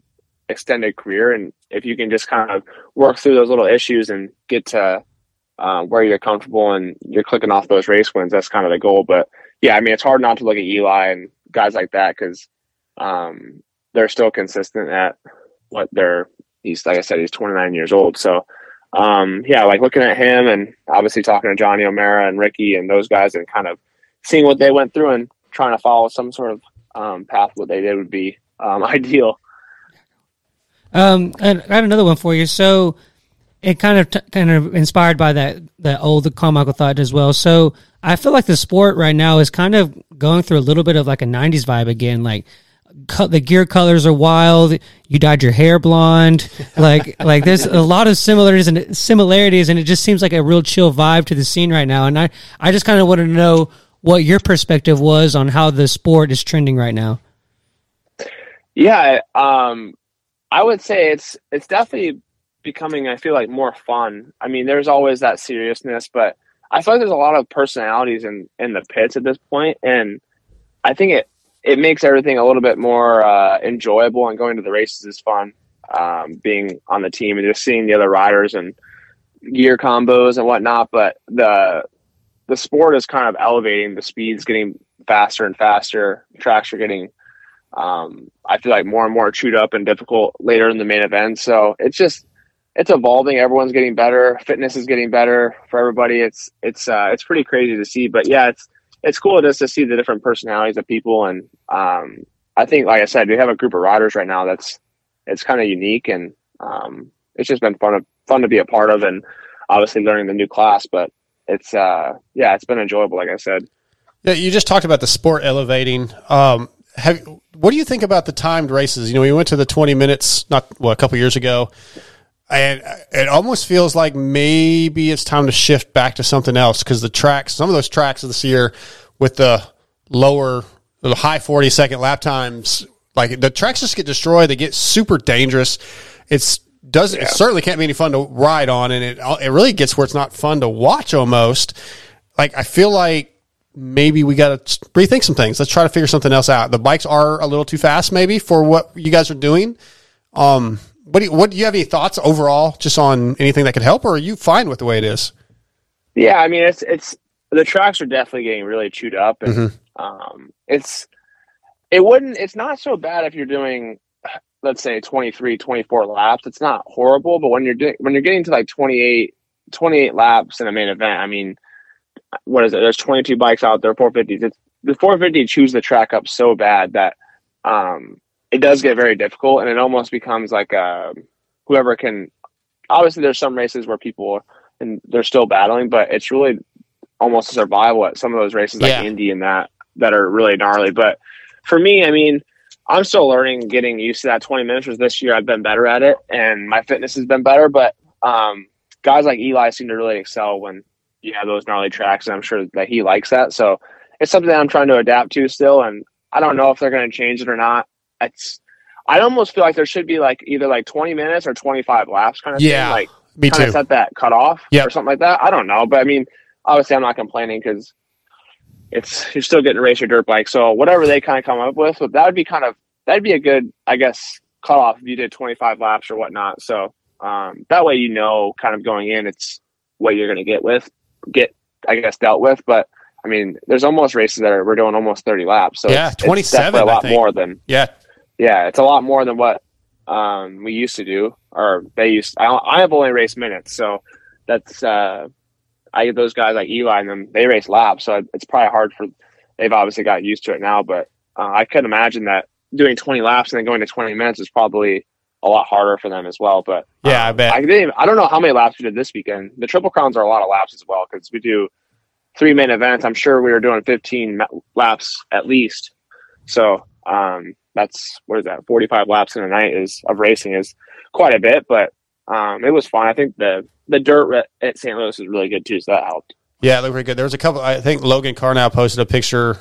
extended career, and if you can just kind of work through those little issues and get to uh, where you're comfortable and you're clicking off those race wins, that's kind of the goal. But yeah, I mean, it's hard not to look at Eli and guys like that because um, they're still consistent at what they're. He's like I said, he's 29 years old. So um, yeah, like looking at him and obviously talking to Johnny O'Mara and Ricky and those guys and kind of seeing what they went through and trying to follow some sort of um, path what they did would be um, ideal. Um, and I got another one for you. So it kind of t- kind of inspired by that that old Carmichael thought as well. So I feel like the sport right now is kind of going through a little bit of like a '90s vibe again. Like the gear colors are wild. You dyed your hair blonde. Like like there's a lot of similarities and similarities, and it just seems like a real chill vibe to the scene right now. And I I just kind of wanted to know what your perspective was on how the sport is trending right now. Yeah, um, I would say it's it's definitely becoming. I feel like more fun. I mean, there's always that seriousness, but I feel like there's a lot of personalities in in the pits at this point, and I think it it makes everything a little bit more uh, enjoyable. And going to the races is fun. Um, being on the team and just seeing the other riders and gear combos and whatnot, but the the sport is kind of elevating. The speed's getting faster and faster. Tracks are getting um, I feel like more and more chewed up and difficult later in the main event. So it's just it's evolving. Everyone's getting better. Fitness is getting better for everybody. It's it's uh, it's pretty crazy to see. But yeah, it's it's cool just to see the different personalities of people. And um, I think, like I said, we have a group of riders right now that's it's kind of unique, and um, it's just been fun to, fun to be a part of, and obviously learning the new class. But it's uh, yeah, it's been enjoyable. Like I said. Yeah, you just talked about the sport elevating. Um, have what do you think about the timed races? You know, we went to the twenty minutes not well a couple years ago, and it almost feels like maybe it's time to shift back to something else because the tracks, some of those tracks this year, with the lower, the high forty second lap times, like the tracks just get destroyed. They get super dangerous. It's does it certainly can't be any fun to ride on, and it it really gets where it's not fun to watch almost. Like I feel like maybe we got to rethink some things. Let's try to figure something else out. The bikes are a little too fast, maybe for what you guys are doing. Um, what do you, what do you have any thoughts overall, just on anything that could help, or are you fine with the way it is? Yeah, I mean it's it's the tracks are definitely getting really chewed up, and Mhm. um, it's it wouldn't it's not so bad if you're doing let's say 23 24 laps it's not horrible but when you're doing when you're getting to like 28 28 laps in a main event i mean what is it there's 22 bikes out there 450s it's the 450 chews the track up so bad that um it does get very difficult and it almost becomes like uh whoever can obviously there's some races where people and they're still battling but it's really almost a survival at some of those races like Yeah. Indy and that that are really gnarly. But for me, I mean, I'm still learning, getting used to that 20 minutes. Was this year I've been better at it, and my fitness has been better. But um, guys like Eli seem to really excel when you have those gnarly tracks, and I'm sure that he likes that. So it's something that I'm trying to adapt to still, and I don't know if they're going to change it or not. It's I almost feel like there should be like either like 20 minutes or 25 laps kind of Yeah, thing. Like me too. set that cut off Yep. or something like that. I don't know, but I mean, obviously, I'm not complaining because it's you're still getting to race your dirt bike. So whatever they kind of come up with, but that would be kind of that'd be a good, I guess, cutoff if you did 25 laps or whatnot. So um, that way, you know, kind of going in, it's what you're going to get with, get I guess dealt with. But I mean, there's almost races that are we're doing almost 30 laps. So Yeah, it's, it's 27, definitely a lot more than Yeah, yeah, it's a lot more than what um, we used to do, or they used. I, I have only raced minutes, so that's uh, I get those guys like Eli and them. They race laps, so it's probably hard for. They've obviously got used to it now, but uh, I could imagine that doing 20 laps and then going to 20 minutes is probably a lot harder for them as well. But yeah, I bet. I didn't. I don't know how many laps we did this weekend. The triple crowns are a lot of laps as well because we do three main events. I'm sure we were doing 15 laps at least. So um, that's what is that? 45 laps in a night is of racing is quite a bit, but um, it was fun. I think the the dirt at- at St. Louis is really good too, so that helped. Yeah, it looked pretty good. There was a couple. I think Logan Karnow posted a picture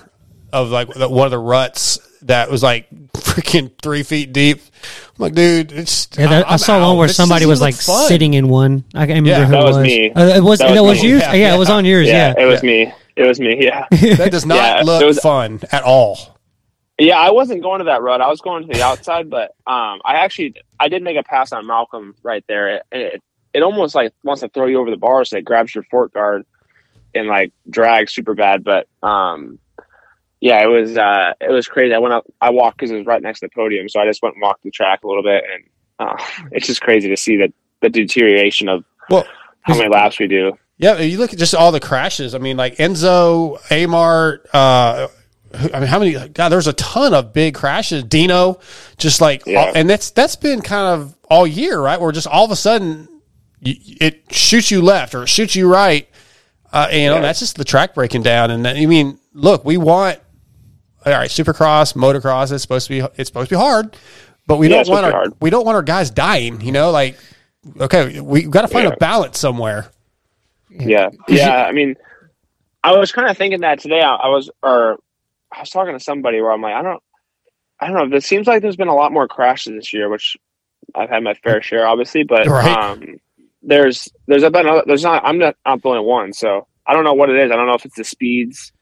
of like one of the ruts that was like freaking three feet deep. I'm like, dude, it's. Yeah, that, I I'm saw out. one where This somebody was like fun. sitting in one. I can't remember Yeah, who that it was was. me. Uh, it was. That That was was me. yours. Yeah, Yeah, it was on yours. Yeah, it was me. It was me. Yeah, That does not Yeah, look it was- fun at all. Yeah, I wasn't going to that road. I was going to the outside, but um, I actually I did make a pass on Malcolm right there. It, it it almost like wants to throw you over the bar, so it grabs your fork guard and like drags super bad. But um, yeah, it was uh, it was crazy. I went up, I walked because it was right next to the podium, so I just went and walked the track a little bit, and uh, it's just crazy to see that the deterioration of well how many laps we do. Yeah, you look at just all the crashes. I mean, like Enzo, Amart. Uh, I mean, how many? God, there's a ton of big crashes. Dino, just like, all, and that's that's been kind of all year, right? Where just all of a sudden you, it shoots you left or it shoots you right. Uh, and you know, Yeah. that's just the track breaking down. And that, I mean, look, we want all right, Supercross, motocross is supposed to be it's supposed to be hard, but we Yeah, don't want our we don't want our guys dying. You know, like okay, we got to find Yeah. a balance somewhere. Yeah, yeah. I mean, I was kind of thinking that today. I, I was, or I was talking to somebody where I'm like, I don't, I don't know. It seems like there's been a lot more crashes this year, which I've had my fair share, obviously. But Right. um, there's, there's been, there's not. I'm not, not the only one. So I don't know what it is. I don't know if it's the speeds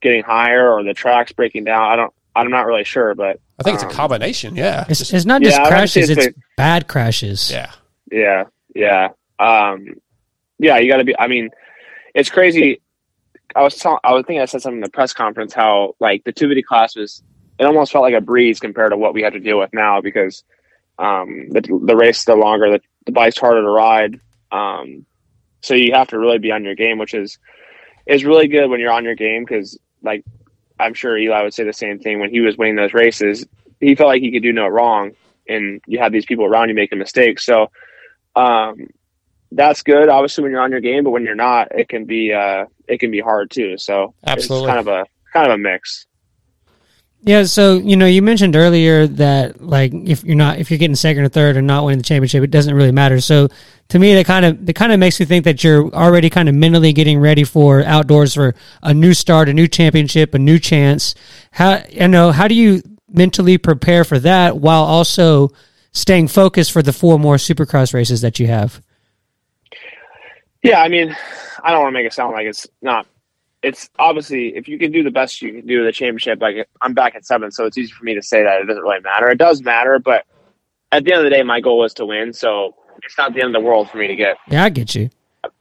getting higher or the tracks breaking down. I don't. I'm not really sure, but I think it's a um, combination. Yeah, It's, it's not just Yeah, I wouldn't say crashes; it's it's bad crashes. Yeah. Yeah, yeah, um, yeah. You got to be. I mean, it's crazy. I was telling. I was thinking I said something in the press conference how like the video class was. It almost felt like a breeze compared to what we had to deal with now because um, the the race still longer. The, the bike's harder to ride. Um, so you have to really be on your game, which is is really good when you're on your game because like I'm sure Eli would say the same thing when he was winning those races. He felt like he could do no wrong, and you have these people around you making mistakes. So um, that's good, obviously, when you're on your game. But when you're not, it can be uh, it can be hard too. So Absolutely. it's kind of a kind of a mix. Yeah, so you know, you mentioned earlier that like if you're not if you're getting second or third and not winning the championship, it doesn't really matter. So to me, that kind of that kind of makes me think that you're already kind of mentally getting ready for outdoors for a new start, a new championship, a new chance. How you know how do you mentally prepare for that while also staying focused for the four more Supercross races that you have? Yeah, I mean, I don't want to make it sound like it's not. It's obviously if you can do the best you can do the championship. Like I'm back at seven, so it's easy for me to say that it doesn't really matter. It does matter, but at the end of the day, my goal is to win. So it's not the end of the world for me to get. Yeah, I get you.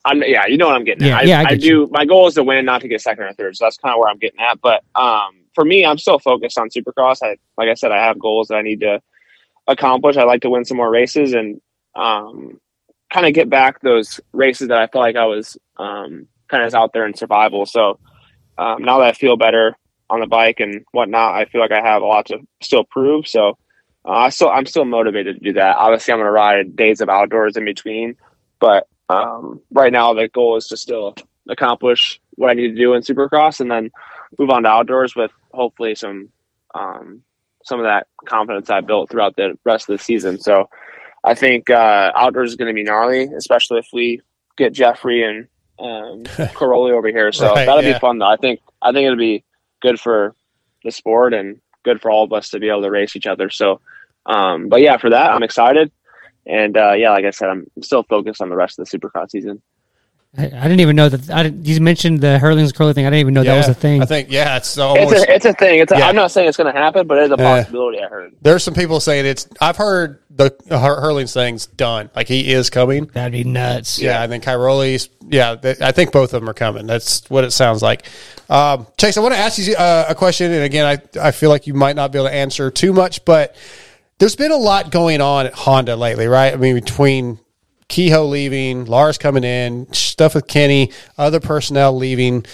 I'm yeah, you know what I'm getting Yeah, at. I, yeah, I I, do. My goal is to win, not to get second or third. So that's kind of where I'm getting at. But um, for me, I'm still focused on Supercross. I like I said, I have goals that I need to accomplish. I like to win some more races and um, kind of get back those races that I felt like I was um, kind of out there in survival. So um, now that I feel better on the bike and whatnot, I feel like I have a lot to still prove. So uh, I still I'm still motivated to do that. Obviously, I'm going to ride days of outdoors in between, but um, right now the goal is to still accomplish what I need to do in Supercross and then move on to outdoors with hopefully some um, some of that confidence I built throughout the rest of the season. So I think uh, outdoors is going to be gnarly, especially if we get Jeffrey and um, Cairoli over here. So Right, that'll yeah. be fun though. I think I think it'll be good for the sport and good for all of us to be able to race each other. So, um, but yeah, for that I'm excited. And uh, yeah, like I said, I'm still focused on the rest of the Supercross season. I, I didn't even know that. I didn't, you mentioned the Herlings Cairoli thing. I didn't even know that was a thing. I think yeah, it's almost. It's a it's a thing. It's a, Yeah. I'm not saying it's going to happen, but it's a Yeah. possibility. I heard. There's some people saying it's. I've heard the Hur- Herlings' thing's done. Like he is coming. That'd be nuts. Yeah, and then Cairoli's. Yeah, th- I think both of them are coming. That's what it sounds like. Um, Chase, I want to ask you uh, a question, and again, I I feel like you might not be able to answer too much, but there's been a lot going on at Honda lately, right? I mean, between Kehoe leaving, Lars coming in, stuff with Kenny, other personnel leaving,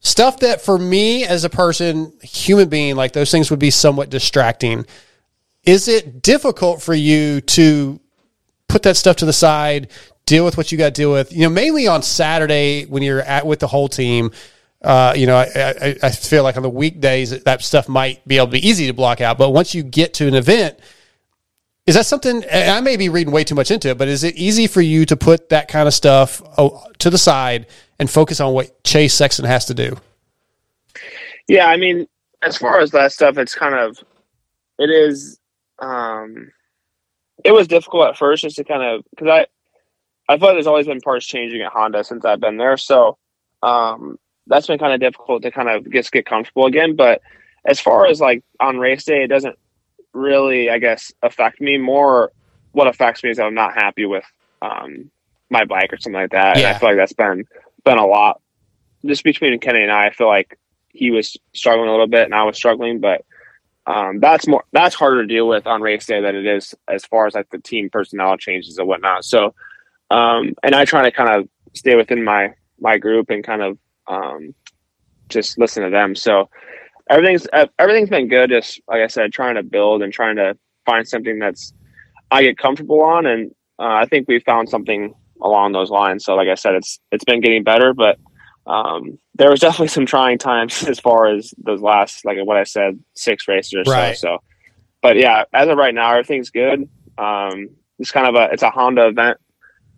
stuff that for me as a person, human being, like those things would be somewhat distracting. Is it difficult for you to put that stuff to the side, deal with what you got to deal with? You know, mainly on Saturday when you're at with the whole team. Uh, you know, I, I, I feel like on the weekdays that, stuff might be able to be easy to block out, but once you get to an event, is that something? I may be reading way too much into it, but is it easy for you to put that kind of stuff oh, to the side and focus on what Chase Sexton has to do? Yeah, I mean, as far as that stuff, it's kind of, it is, um, it was difficult at first just to kind of, because I, I feel like there's always been parts changing at Honda since I've been there. So, um, that's been kind of difficult to kind of just get comfortable again. But as far as like on race day, it doesn't really, I guess, affect me. More what affects me is that I'm not happy with, um, my bike or something like that. And I feel like that's been, been a lot just between Kenny and I, I feel like he was struggling a little bit and I was struggling, but um, that's more that's harder to deal with on race day than it is as far as like the team personnel changes and whatnot. So, um, and I try to kind of stay within my my group and kind of um, just listen to them. So everything's uh, everything's been good. Just like I said, trying to build and trying to find something that's I get comfortable on, and uh, I think we found something along those lines. So like I said, it's it's been getting better, but um, there was definitely some trying times as far as those last, like what I said, six races or Right. so. So, but yeah, as of right now, everything's good. Um, it's kind of a it's a Honda event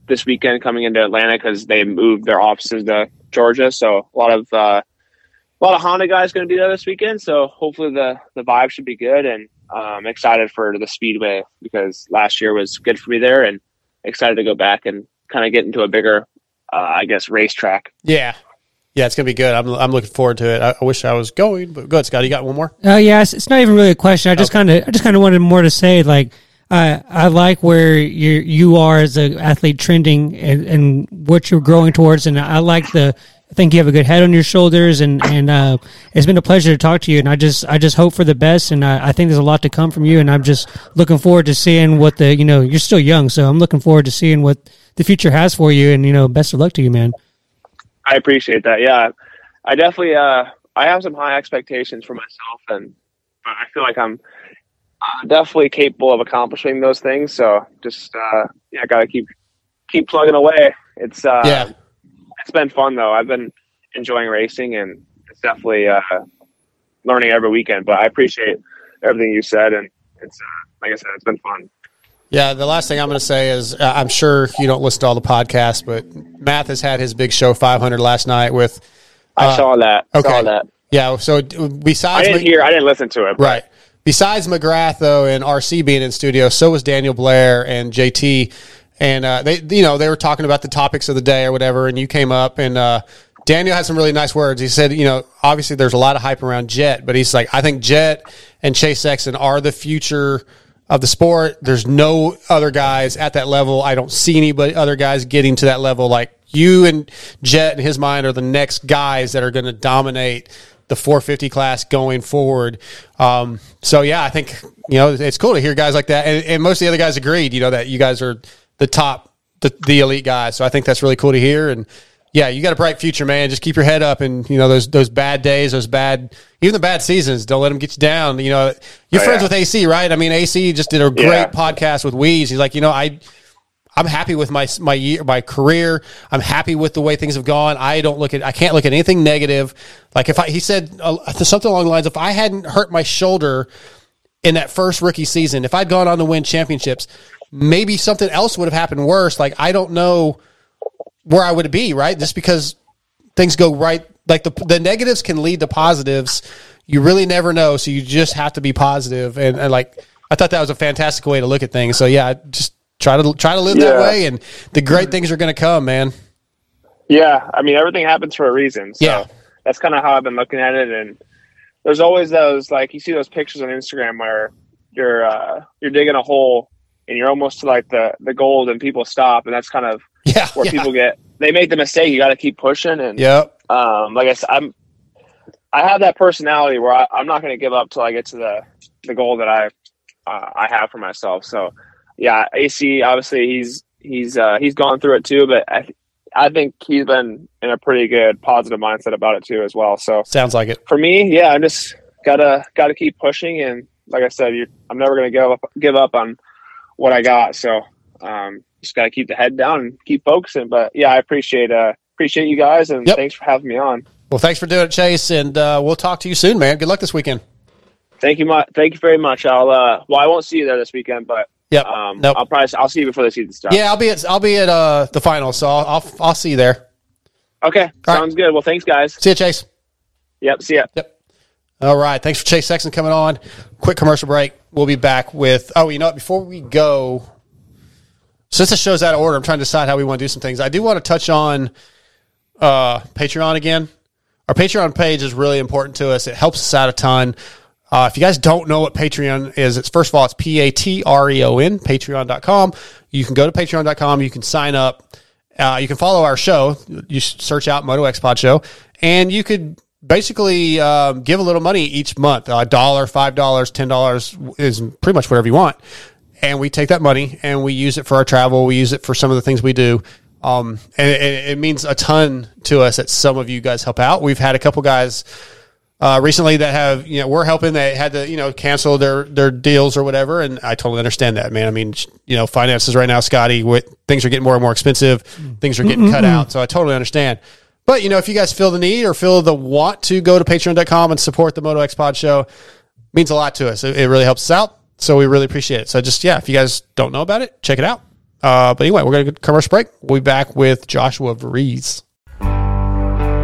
this weekend coming into Atlanta because they moved their offices to Georgia. So a lot of uh, a lot of Honda guys going to be there this weekend. So hopefully the the vibe should be good, and um, excited for the Speedway because last year was good for me there, and excited to go back and kind of get into a bigger, uh, I guess, racetrack. Yeah. Yeah, it's gonna be good. I'm, I'm looking forward to it. I, I wish I was going, but go ahead, Scott. You got one more? Uh, yeah, it's, it's not even really a question. I just kind of, I just kind of wanted more to say. Like, I I like where you you are as an athlete trending and, and what you're growing towards, and I like the. I think you have a good head on your shoulders, and and uh, it's been a pleasure to talk to you. And I just I just hope for the best, and I, I think there's a lot to come from you. And I'm just looking forward to seeing what the you know you're still young, so I'm looking forward to seeing what the future has for you. And you know, best of luck to you, man. I appreciate that. Yeah, I definitely uh, I have some high expectations for myself, and but I feel like I'm uh, definitely capable of accomplishing those things. So just uh, yeah, got to keep keep plugging away. It's uh, Yeah. It's been fun though. I've been enjoying racing, and it's definitely uh, learning every weekend. But I appreciate everything you said, and it's uh, like I said, it's been fun. Yeah, the last thing I'm going to say is uh, I'm sure you don't listen to all the podcasts, but Matthes had his big show 500 last night with. I uh, saw that. Okay. Saw that. Yeah. So besides, I didn't hear. I didn't listen to it. but- right. Besides McGrath though and RC being in studio, so was Daniel Blair and JT, and uh, they you know they were talking about the topics of the day or whatever, and you came up and. Uh, Daniel had some really nice words. He said, you know, obviously there's a lot of hype around Jett, but he's like, I think Jett and Chase Sexton are the future of the sport. There's no other guys at that level. I don't see anybody other guys getting to that level. Like you and Jett in his mind are the next guys that are going to dominate the 450 class going forward. Um, so yeah, I think you know it's cool to hear guys like that, and, and most of the other guys agreed. You know that you guys are the top, the, the elite guys. So I think that's really cool to hear. And yeah, you got a bright future, man. Just keep your head up, and you know those those bad days, those bad, even the bad seasons. Don't let them get you down. You know, you're Oh, friends yeah. with AC, right? I mean, AC just did a great Yeah. podcast with Weege. He's like, you know, I. I'm happy with my my year, my career. I'm happy with the way things have gone. I don't look at I can't look at anything negative. Like if I he said uh, something along the lines if I hadn't hurt my shoulder in that first rookie season, if I'd gone on to win championships, maybe something else would have happened worse. Like I don't know where I would be, right? Just because things go right like the the negatives can lead to positives. You really never know, so you just have to be positive and, and like I thought that was a fantastic way to look at things. So yeah, just try to try to live that way and the great things are going to come, man. Yeah, I mean everything happens for a reason. So Yeah. that's kind of how I've been looking at it. And there's always those like you see those pictures on Instagram where you're uh, you're digging a hole and you're almost to like the the gold and people stop and that's kind of yeah, where people get they make the mistake. You got to keep pushing and yeah um, like I said, I'm I have that personality where I, I'm not going to give up till I get to the the goal that I uh, I have for myself. So yeah, AC obviously he's he's uh, he's gone through it too, but I I think he's been in a pretty good positive mindset about it too as well. So Sounds like it. for me, yeah, I'm just gotta gotta keep pushing and like I said, you, I'm never going to give up give up on what I got. So um, just got to keep the head down and keep focusing. But yeah, I appreciate uh appreciate you guys and Yep. thanks for having me on. Well, thanks for doing it, Chase, and uh, we'll talk to you soon, man. Good luck this weekend. Thank you much. Thank you very much. I'll uh, well, I won't see you there this weekend, but Yep. um, Nope. I'll probably I'll see you before the season starts. Yeah, I'll be at I'll be at uh, the final, so I'll, I'll I'll see you there. Okay. Sounds good. Well, thanks, guys. See you, Chase. Yep. See ya. Yep. All right. Thanks for Chase Sexton coming on. Quick commercial break. We'll be back with. Oh, you know what? Before we go, since the show's out of order, I'm trying to decide how we want to do some things. I do want to touch on uh, Patreon again. Our Patreon page is really important to us. It helps us out a ton. Uh, if you guys don't know what Patreon is, it's first of all, it's P A T R E O N, patreon.com. You can go to patreon.com. You can sign up. Uh, you can follow our show. You search out Moto X Pod Show, and you could basically um, give a little money each month a dollar, five dollars, ten dollars is pretty much whatever you want. And we take that money and we use it for our travel. We use it for some of the things we do. Um, and it, it means a ton to us that some of you guys help out. We've had a couple guys uh, recently that have you know we're helping that had to you know cancel their their deals or whatever, and I totally understand that, man. I mean, you know, finances right now, Scotty, things are getting more and more expensive, things are getting cut Mm-mm-mm. out, so I totally understand. But you know, if you guys feel the need or feel the want to go to patreon.com and support the Moto X Pod show, means a lot to us. It, it really helps us out. So we really appreciate it. So just yeah, if you guys don't know about it, check it out. Uh, but anyway, we're gonna go commercial break. We'll be back with Joshua Varize.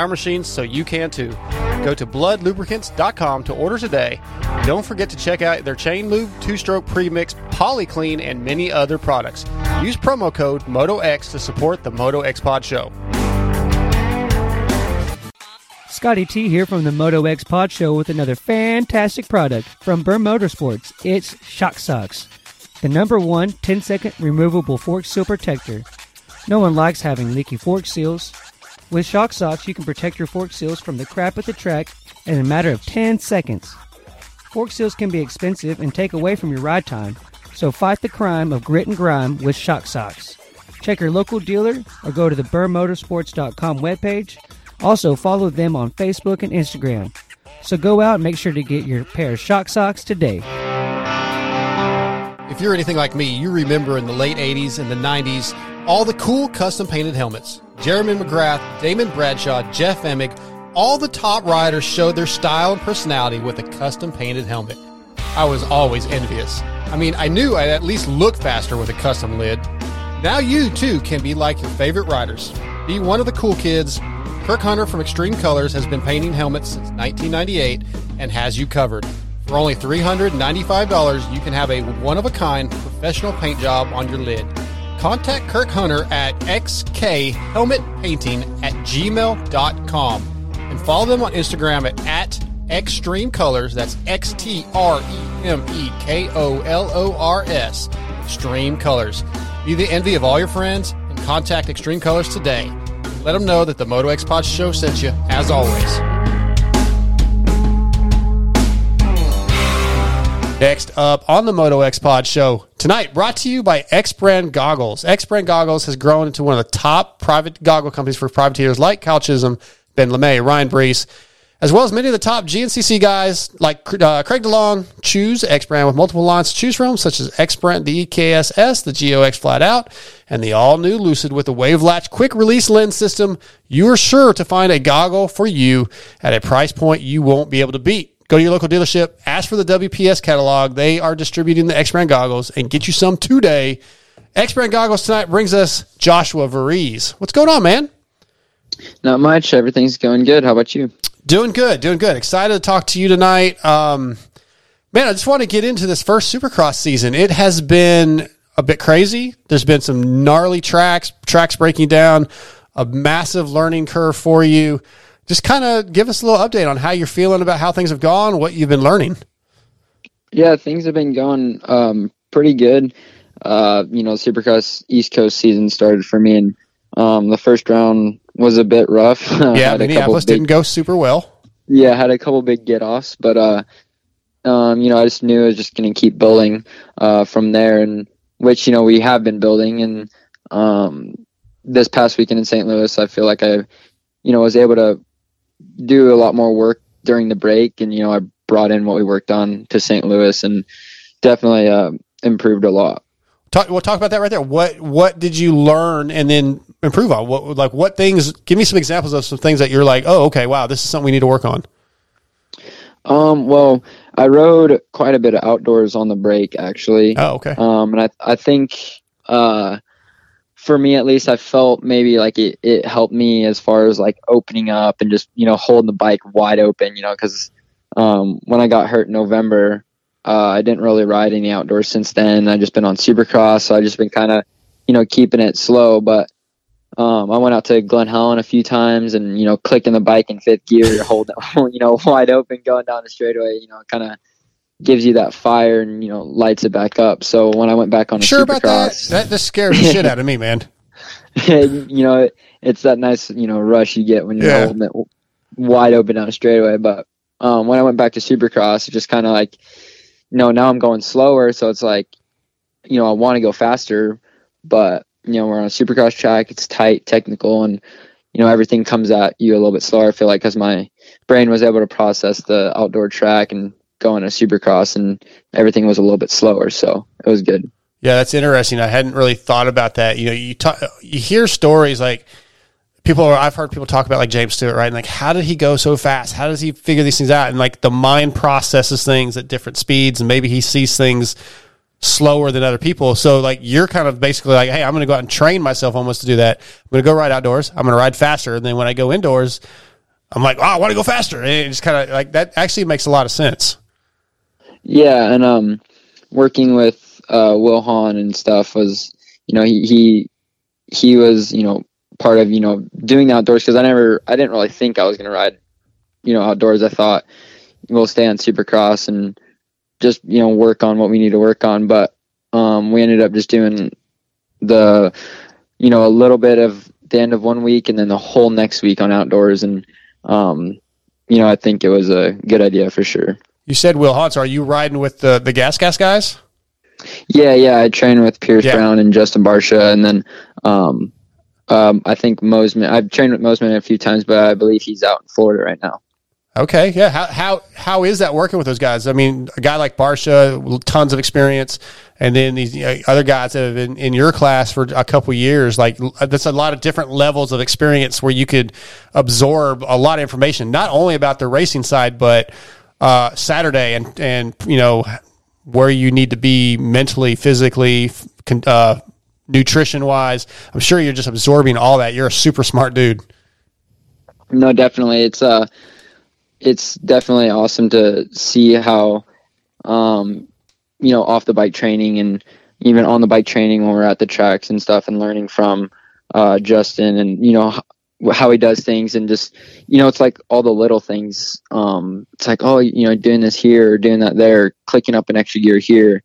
our machines, so you can too. Go to bloodlubricants.com to order today. Don't forget to check out their chain lube, two stroke premix, polyclean, and many other products. Use promo code MotoX to support the Moto X Pod show. Scotty T here from the Moto X Pod Show with another fantastic product from Burn Motorsports. It's Shock Socks, the number one 10 second removable fork seal protector. No one likes having leaky fork seals. With Shock Socks, you can protect your fork seals from the crap at the track in a matter of 10 seconds. Fork seals can be expensive and take away from your ride time, so fight the crime of grit and grime with Shock Socks. Check your local dealer or go to the burnmotorsports.com webpage. Also, follow them on Facebook and Instagram. So go out and make sure to get your pair of Shock Socks today. If you're anything like me, you remember in the late 80s and the 90s all the cool custom painted helmets. Jeremy McGrath, Damon Bradshaw, Jeff Emig, all the top riders showed their style and personality with a custom painted helmet. I was always envious. I mean, I knew I'd at least look faster with a custom lid. Now you too can be like your favorite riders. Be one of the cool kids. Kirk Hunter from Xtreme Kolors has been painting helmets since 1998 and has you covered. For only $395, you can have a one of a kind professional paint job on your lid. Contact Kirk Hunter at xkhelmetpainting at gmail.com and follow them on Instagram at, at Xtreme Kolors. That's X T R E M E K O L O R S. Xtreme Kolors. Be the envy of all your friends and contact Xtreme Kolors today. Let them know that the Moto X Pod Show sent you, as always. Next up on the Moto X Pod Show tonight, brought to you by X Brand Goggles. X Brand Goggles has grown into one of the top private goggle companies for privateers like Kyle Chisholm, Ben LaMay, Ryan Breece, as well as many of the top GNCC guys like uh, Craig DeLong choose X Brand with multiple lines to choose from, such as X Brand, the EKSS, the GOX Flat Out, and the all new Lucid with the Wave Latch quick release lens system. You are sure to find a goggle for you at a price point you won't be able to beat. Go to your local dealership, ask for the WPS catalog. They are distributing the X Brand goggles and get you some today. X Brand goggles tonight brings us Joshua Varize. What's going on, man? Not much. Everything's going good. How about you? Doing good, doing good. Excited to talk to you tonight. Um, man, I just want to get into this first Supercross season. It has been a bit crazy. There's been some gnarly tracks, tracks breaking down, a massive learning curve for you. Just kind of give us a little update on how you're feeling about how things have gone, what you've been learning. Yeah, things have been going um, pretty good. Uh, you know, Supercross East Coast season started for me, and um, the first round was a bit rough. Yeah, Minneapolis big- didn't go super well. yeah, had a couple big get offs, but uh, um, you know, I just knew I was just going to keep building uh, from there, and which you know we have been building. And um, this past weekend in St. Louis, I feel like I, you know, was able to do a lot more work during the break, and you know, I brought in what we worked on to St. Louis, and definitely uh, improved a lot. Talk, we'll talk about that right there. What what did you learn and then improve on? What like what things? Give me some examples of some things that you're like, oh, okay, wow, this is something we need to work on. Um, well, I rode quite a bit of outdoors on the break actually. Oh, okay. Um, and I I think uh, for me at least, I felt maybe like it it helped me as far as like opening up and just you know holding the bike wide open, you know, because um, when I got hurt in November, uh, I didn't really ride any outdoors since then. I just been on Supercross, so I just been kind of you know keeping it slow, but. Um, I went out to Glen Helen a few times and, you know, clicking the bike in fifth gear, holding you know, wide open, going down the straightaway, you know, kind of gives you that fire and, you know, lights it back up. So when I went back on a Sure about that? Supercross, That just scares the shit out of me, man. you know, it, it's that nice, you know, rush you get when you're Yeah. holding it wide open down a straightaway. But um, when I went back to Supercross, it just kind of like, you know, now I'm going slower, so it's like, you know, I want to go faster, but you know, we're on a Supercross track. It's tight, technical, and you know, everything comes at you a little bit slower. I feel like because my brain was able to process the outdoor track and going to Supercross, and everything was a little bit slower, so it was good. Yeah, that's interesting. I hadn't really thought about that. You know, you talk, you hear stories like people are, I've heard people talk about like James Stewart, right? And like, how did he go so fast? How does he figure these things out? And like the mind processes things at different speeds and maybe he sees things slower than other people. So like you're kind of basically like, Hey, I'm going to go out and train myself almost to do that. I'm going to go ride outdoors. I'm going to ride faster. And then when I go indoors, I'm like, oh, I want to go faster. And it's kind of like that actually makes a lot of sense. Yeah, and um, working with uh, Will Hahn and stuff was, you know, he he he was, you know, part of you know doing the outdoors because I never, I didn't really think I was gonna ride, you know, outdoors. I thought we'll stay on Supercross and just you know work on what we need to work on, but um, we ended up just doing the, you know, a little bit of the end of one week and then the whole next week on outdoors, and um, you know, I think it was a good idea for sure. You said Will. So are you riding with the, the gas gas guys? Yeah, yeah. I trained with Pierce Yeah. Brown and Justin Barcia, and then um, um, I think Mosiman. I've trained with Mosiman a few times, but I believe he's out in Florida right now. Okay, yeah. How how how is that working with those guys? I mean, a guy like Barcia, tons of experience, and then these you know, other guys that have been in your class for a couple years. Like that's a lot of different levels of experience where you could absorb a lot of information, not only about the racing side, but uh, Saturday and and you know where you need to be mentally, physically, uh, nutrition wise. I'm sure you're just absorbing all that. You're a super smart dude. No, definitely. It's uh, it's definitely awesome to see how, um, you know, off the bike training and even on the bike training when we're at the tracks and stuff, and learning from uh, Justin and you know how he does things and just you know it's like all the little things. Um, it's like oh you know doing this here or doing that there, clicking up an extra gear here,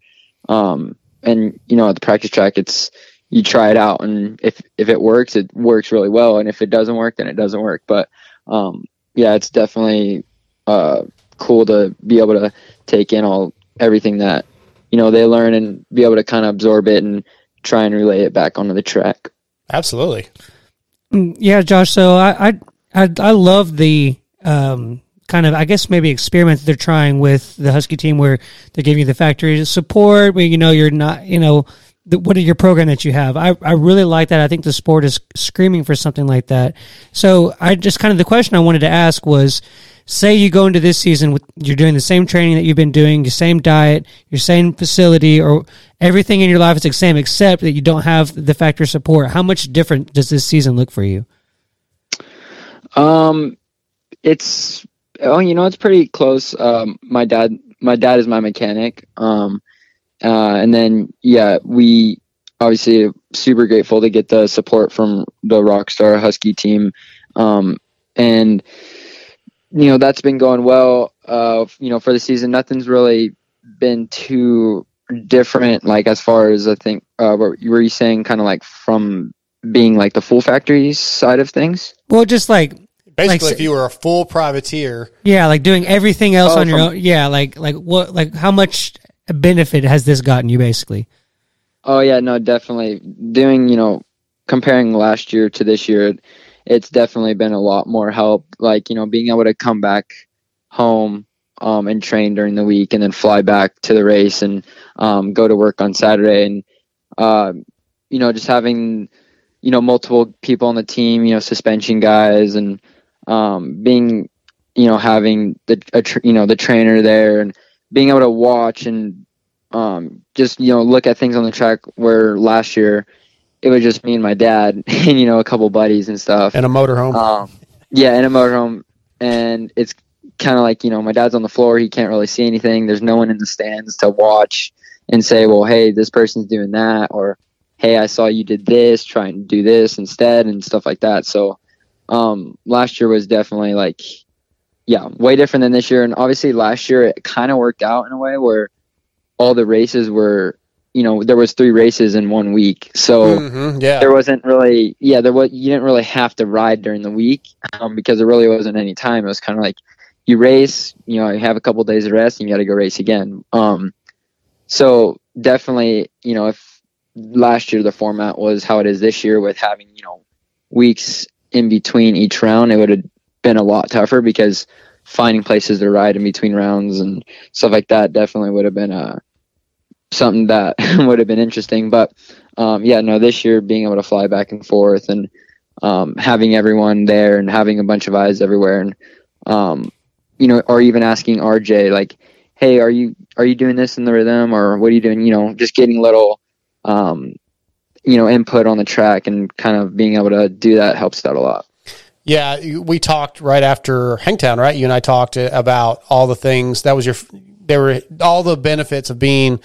um, and you know at the practice track it's you try it out and if if it works it works really well and if it doesn't work then it doesn't work but um yeah it's definitely uh cool to be able to take in all everything that you know they learn and be able to kind of absorb it and try and relay it back onto the track Absolutely. Mm, Yeah, Josh. So I I I, I love the um, kind of I guess maybe experiment they're trying with the Husky team, where they're giving you the factory support. Where you know you're not you know the, what are your program that you have. I I really like that. I think the sport is screaming for something like that. So I just kind of the question I wanted to ask was. Say you go into this season with you're doing the same training that you've been doing, your same diet, your same facility, or everything in your life is the same, except that you don't have the factor support. How much different does this season look for you? Um, it's oh, you know, it's pretty close. Um, my dad, my dad is my mechanic. Um, uh, and then yeah, we obviously super grateful to get the support from the Rockstar Husky team. Um, and you know that's been going well. Uh, you know, for the season, nothing's really been too different. Like as far as I think, uh, what were you saying? Kind of like from being like the full factory side of things. Well, just like Basically, like, if you were a full privateer, yeah, like doing everything else Oh, on your from- own. Yeah, like like what like how much benefit has this gotten you basically? Oh yeah, no, definitely. Doing, you know, comparing last year to this year, it's definitely been a lot more help. Like, you know, being able to come back home um, and train during the week and then fly back to the race and um, go to work on Saturday and uh, you know, just having, you know, multiple people on the team, you know, suspension guys and um, being, you know, having the tr- you know, the trainer there and being able to watch and um, just you know look at things on the track where last year it was just me and my dad and you know a couple buddies and stuff. And a motorhome. um, yeah in a motorhome. And it's kind of like you know my dad's on the floor. He can't really see anything. There's no one in the stands to watch and say well hey this person's doing that or hey i saw you did this. Try and do this instead and stuff like that. So um, last year was definitely like yeah way different than this year. And obviously last year it kind of worked out in a way where all the races were you know there was three races in one week, so Mhm, yeah. there wasn't really yeah there was you didn't really have to ride during the week um, because there really wasn't any time. It was kind of like you race, you know, you have a couple days of rest, and you got to go race again. Um, so definitely, you know, if last year the format was how it is this year with having you know weeks in between each round, it would have been a lot tougher because finding places to ride in between rounds and stuff like that definitely would have been uh, something that would have been interesting. But um, yeah, no, this year being able to fly back and forth and um, having everyone there and having a bunch of eyes everywhere and um, you know, or even asking RJ like, "Hey, are you are you doing this in the rhythm or what are you doing?" You know, just getting little um, you know input on the track and kind of being able to do that helps out a lot. Yeah, we talked right after Hangtown, right? You and I talked about all the things that was your, there were all the benefits of being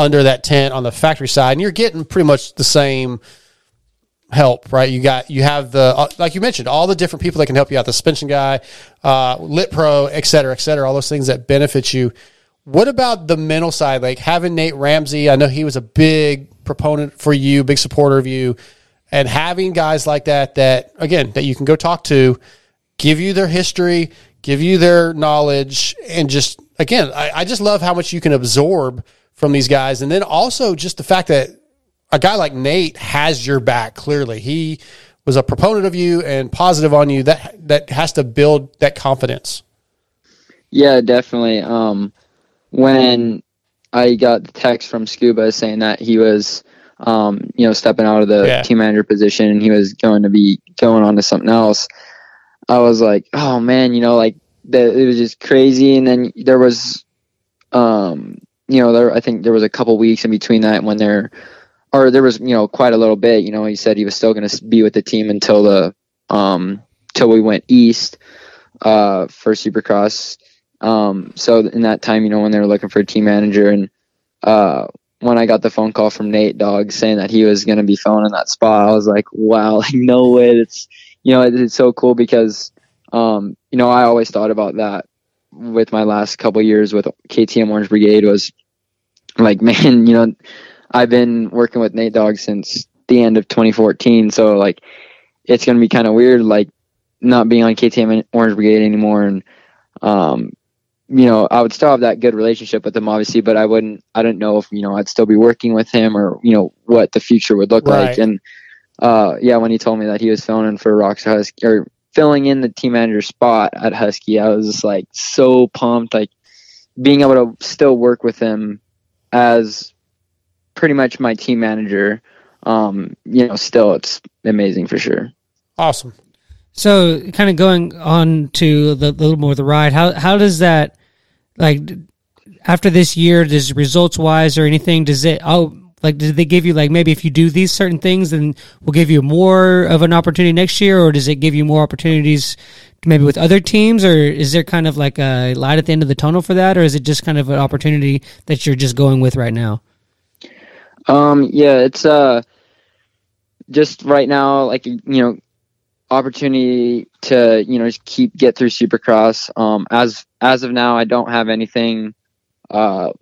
under that tent on the factory side, and you're getting pretty much the same help, right? You got, you have the, uh, like you mentioned, all the different people that can help you out, the suspension guy, uh, Lit Pro, et cetera, et cetera, all those things that benefit you. What about the mental side? Like having Nate Ramsey, I know he was a big proponent for you, big supporter of you, and having guys like that, that again, that you can go talk to, give you their history, give you their knowledge, and just again, I, I just love how much you can absorb from these guys. And then also just the fact that a guy like Nate has your back clearly. He was a proponent of you and positive on you. That that has to build that confidence. Yeah, definitely. Um, when I got the text from Scuba saying that he was, um, you know, stepping out of the Yeah. team manager position and he was going to be going on to something else, I was like, oh man, you know, like that it was just crazy. And then there was, um, you know, there I think there was a couple weeks in between that when there, or there was you know quite a little bit. You know, he said he was still going to be with the team until the, um, till we went east, uh, for Supercross. Um, so in that time, you know, when they were looking for a team manager and, uh, when I got the phone call from Nate Dogg saying that he was going to be filling in that spot, I was like, wow, like no way. It's, you know, it, it's so cool because, um, you know, I always thought about that with my last couple years with KTM Orange Brigade was like, man, you know, I've been working with Nate Dogg since the end of 2014. So like, it's going to be kind of weird, like not being on KTM Orange Brigade anymore. And, um, you know, I would still have that good relationship with him, obviously, but I wouldn't, I don't know if, you know, I'd still be working with him or, you know, what the future would look Right. like. And, uh, yeah, when he told me that he was filling in for Rockstar Husky or filling in the team manager spot at Husky, I was just like so pumped, like being able to still work with him as pretty much my team manager. Um, you know, still it's amazing for sure. Awesome. So, kind of going on to the, the little more of the ride. How how does that like after this year? Does results wise or anything? Does it oh like did they give you like maybe if you do these certain things, then we'll give you more of an opportunity next year, or does it give you more opportunities maybe with other teams, or is there kind of like a light at the end of the tunnel for that, or is it just kind of an opportunity that you're just going with right now? Um, yeah, it's uh just right now, like you know, opportunity to you know just keep get through Supercross. Um, as as of now, I don't have anything. Uh,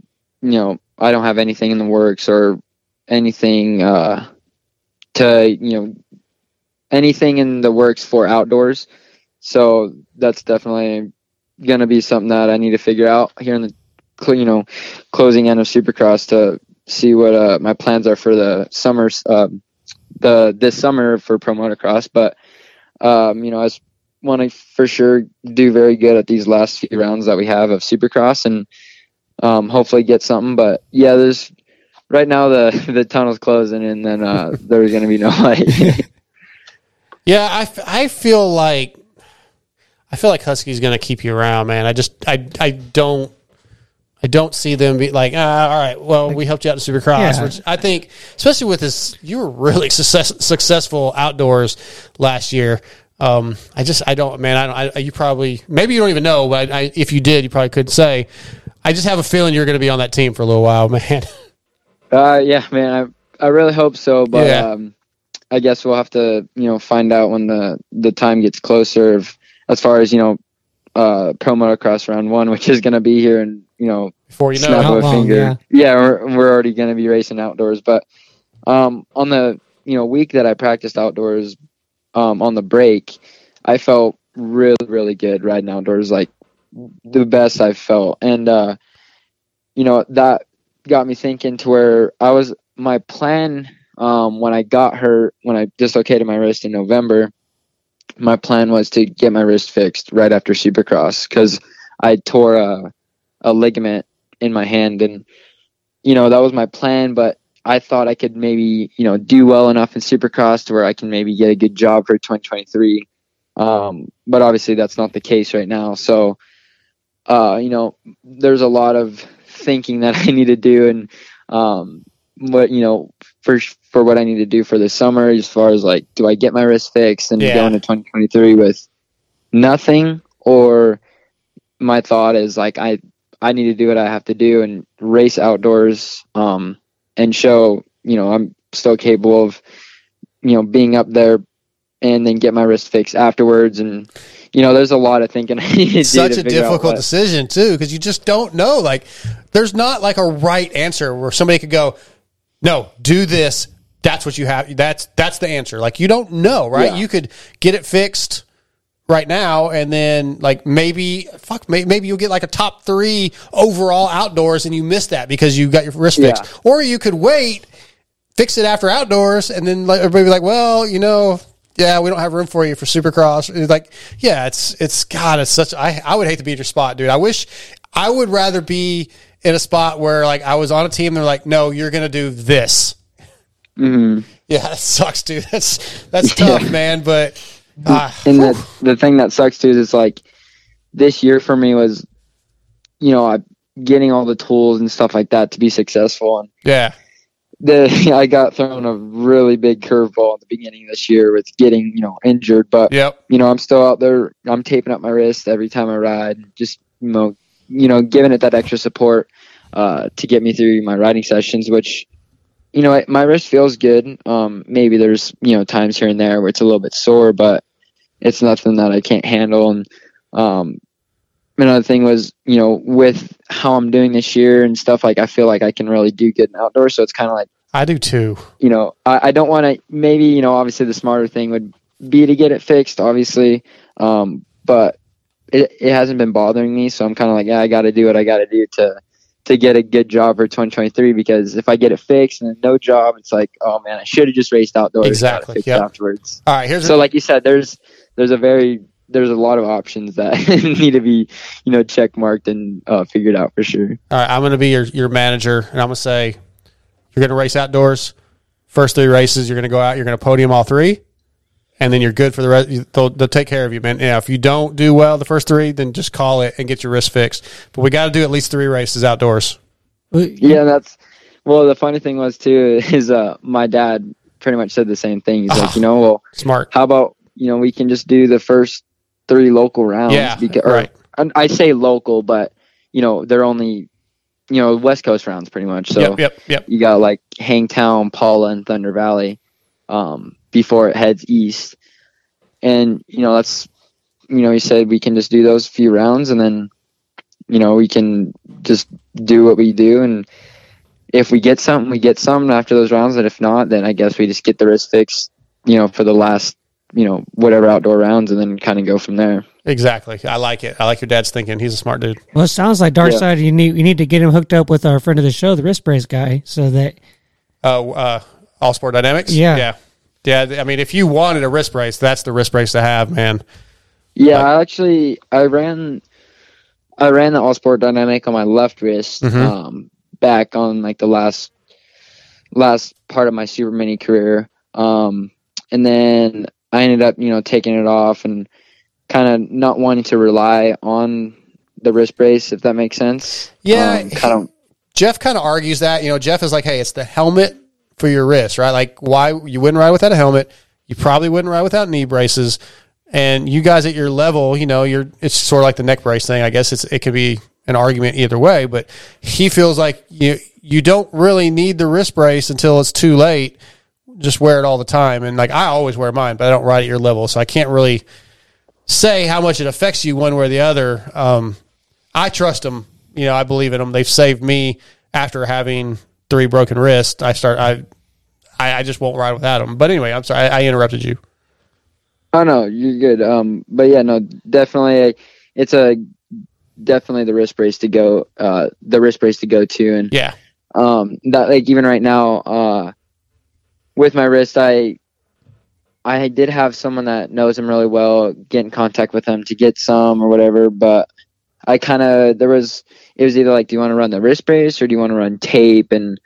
you know, I don't have anything in the works or anything uh to you know anything in the works for outdoors. So that's definitely gonna be something that I need to figure out here in the you know closing end of Supercross to see what uh, my plans are for the summers um, the this summer for pro motocross. But um, you know, I want to for sure do very good at these last few rounds that we have of Supercross and um, hopefully get something. But yeah, there's right now the the tunnel's closing and then uh, there's gonna be no light. Yeah, I, I feel like I feel like Husky's going to keep you around, man. I just I I don't I don't see them be like, ah, all right, well, we helped you out in Supercross, Yeah. which I think, especially with this, you were really success, successful outdoors last year. Um, I just I don't, man. I don't. I, you probably maybe you don't even know, but I, if you did, you probably couldn't say. I just have a feeling you're going to be on that team for a little while, man. Uh, yeah, man, I I really hope so, but Yeah. um, I guess we'll have to you know find out when the the time gets closer. Of, as far as you know, uh, pro motocross round one, which is going to be here in you know, Before you know snap it. of Not a long, finger. Yeah, we're, we're already going to be racing outdoors. But um, on the you know week that I practiced outdoors, um, on the break, I felt really really good riding outdoors, like the best I've felt, and uh, you know that got me thinking to where I was my plan um, when I got hurt when I dislocated my wrist in November. My plan was to get my wrist fixed right after Supercross because I tore a, a ligament in my hand and you know that was my plan but i thought i could maybe you know do well enough in supercross to where i can maybe get a good job for 2023 um, but obviously that's not the case right now. So uh, you know there's a lot of thinking that i need to do and um, what you know for for what i need to do for the summer as far as like do i get my wrist fixed and Yeah. go into 2023 with nothing or my thought is like I I need to do what I have to do and race outdoors um and show you know I'm still capable of you know being up there and then get my wrist fixed afterwards and you know there's a lot of thinking I need to do It's such to a difficult decision too because you just don't know like there's not like a right answer where somebody could go no do this. That's what you have. That's that's the answer. Like you don't know right? Yeah. you could get it fixed right now and then like maybe fuck maybe you'll get like a top three overall outdoors and you miss that because you got your wrist Yeah. fixed. Or you could wait fix it after outdoors and then like, everybody be like well you know yeah we don't have room for you for supercross. It's like yeah it's it's god it's such i i would hate to be in your spot dude. I wish i would rather be in a spot where like i was on a team they're like no you're gonna do this Mhm. yeah that sucks dude that's that's tough man but uh, and the the thing that sucks too is it's like this year for me was you know I, getting all the tools and stuff like that to be successful and yeah the I got thrown a really big curveball at the beginning of this year with getting you know injured, but yep. you know I'm still out there. I'm taping up my wrist every time I ride, just you know you know giving it that extra support uh, to get me through my riding sessions, which you know my wrist feels good. Um, maybe there's you know times here and there where it's a little bit sore, but it's nothing that I can't handle. And um, another thing was, you know, with how I'm doing this year and stuff, like I feel like I can really do good in outdoors. So it's kind of like, i do too you know, I, I don't want to. Maybe you know, obviously the smarter thing would be to get it fixed, obviously. Um, but it it hasn't been bothering me, so I'm kind of like, yeah, I got to do what I got to do to to get a good job for 2023. Because if I get it fixed and no job, it's like, oh man, I should have just raced outdoors. Exactly, yep. Afterwards. all right here's So, like you said, there's there's a very there's a lot of options that need to be you know check marked and uh, figured out for sure. All right, I'm going to be your, your manager, and I'm going to say you're going to race outdoors. First three races, you're going to go out. You're going to podium all three, and then you're good for the rest. They'll, they'll take care of you, man. Yeah, if you don't do well the first three, then just call it and get your wrist fixed. But we got to do at least three races outdoors. Yeah, that's well. The funny thing was too is uh my dad pretty much said the same thing. He's like, you know, well, smart. How about you know we can just do the first three local rounds? Yeah, because, or, right. and I say local, but you know they're only you know West Coast rounds pretty much. So Yep, yep, yep. you got like Hangtown, Pala, and Thunder Valley um, before it heads east, and you know that's you know he said we can just do those few rounds and then you know we can just do what we do and if we get something we get something after those rounds and if not then i guess we just get the wrist fixed you know for the last you know whatever outdoor rounds and then kind of go from there Exactly. I like it. I like your dad's thinking. He's a smart dude. Well, it sounds like Dark Yeah. Side. You need you need to get him hooked up with our friend of the show, the wrist brace guy, so that Oh, uh, All Sport Dynamics? Yeah. Yeah. Yeah. I mean, if you wanted a wrist brace, that's the wrist brace to have, man. yeah i actually i ran i ran the all sport dynamic on my left wrist Mhm. um back on like the last last part of my super mini career um and then i ended up you know taking it off and kind of not wanting to rely on the wrist brace if that makes sense Yeah, um, kind of Jeff kind of argues that. You know, Jeff is like, hey, it's the helmet for your wrist, right? Like, why you wouldn't ride without a helmet? You probably wouldn't ride without knee braces. And you guys at your level, you know, you're it's sort of like the neck brace thing. I guess it's it could be an argument either way, but he feels like you you don't really need the wrist brace until it's too late. Just wear it all the time. And like I always wear mine, but I don't ride at your level, so I can't really say how much it affects you one way or the other. Um, I trust them. you know, I believe in them. They've saved me after having three broken wrists. I start, I, I, I just won't ride without them. But anyway, I'm sorry, I, I interrupted you. Oh no, you're good. Um, but yeah, no, definitely, it's a definitely the wrist brace to go. Uh, the wrist brace to go to, and yeah, um, that like even right now, uh, with my wrist, I, I did have someone that knows him really well get in contact with him to get some or whatever, but I kind of there was it was either like, do you want to run the wrist brace or do you want to run tape? And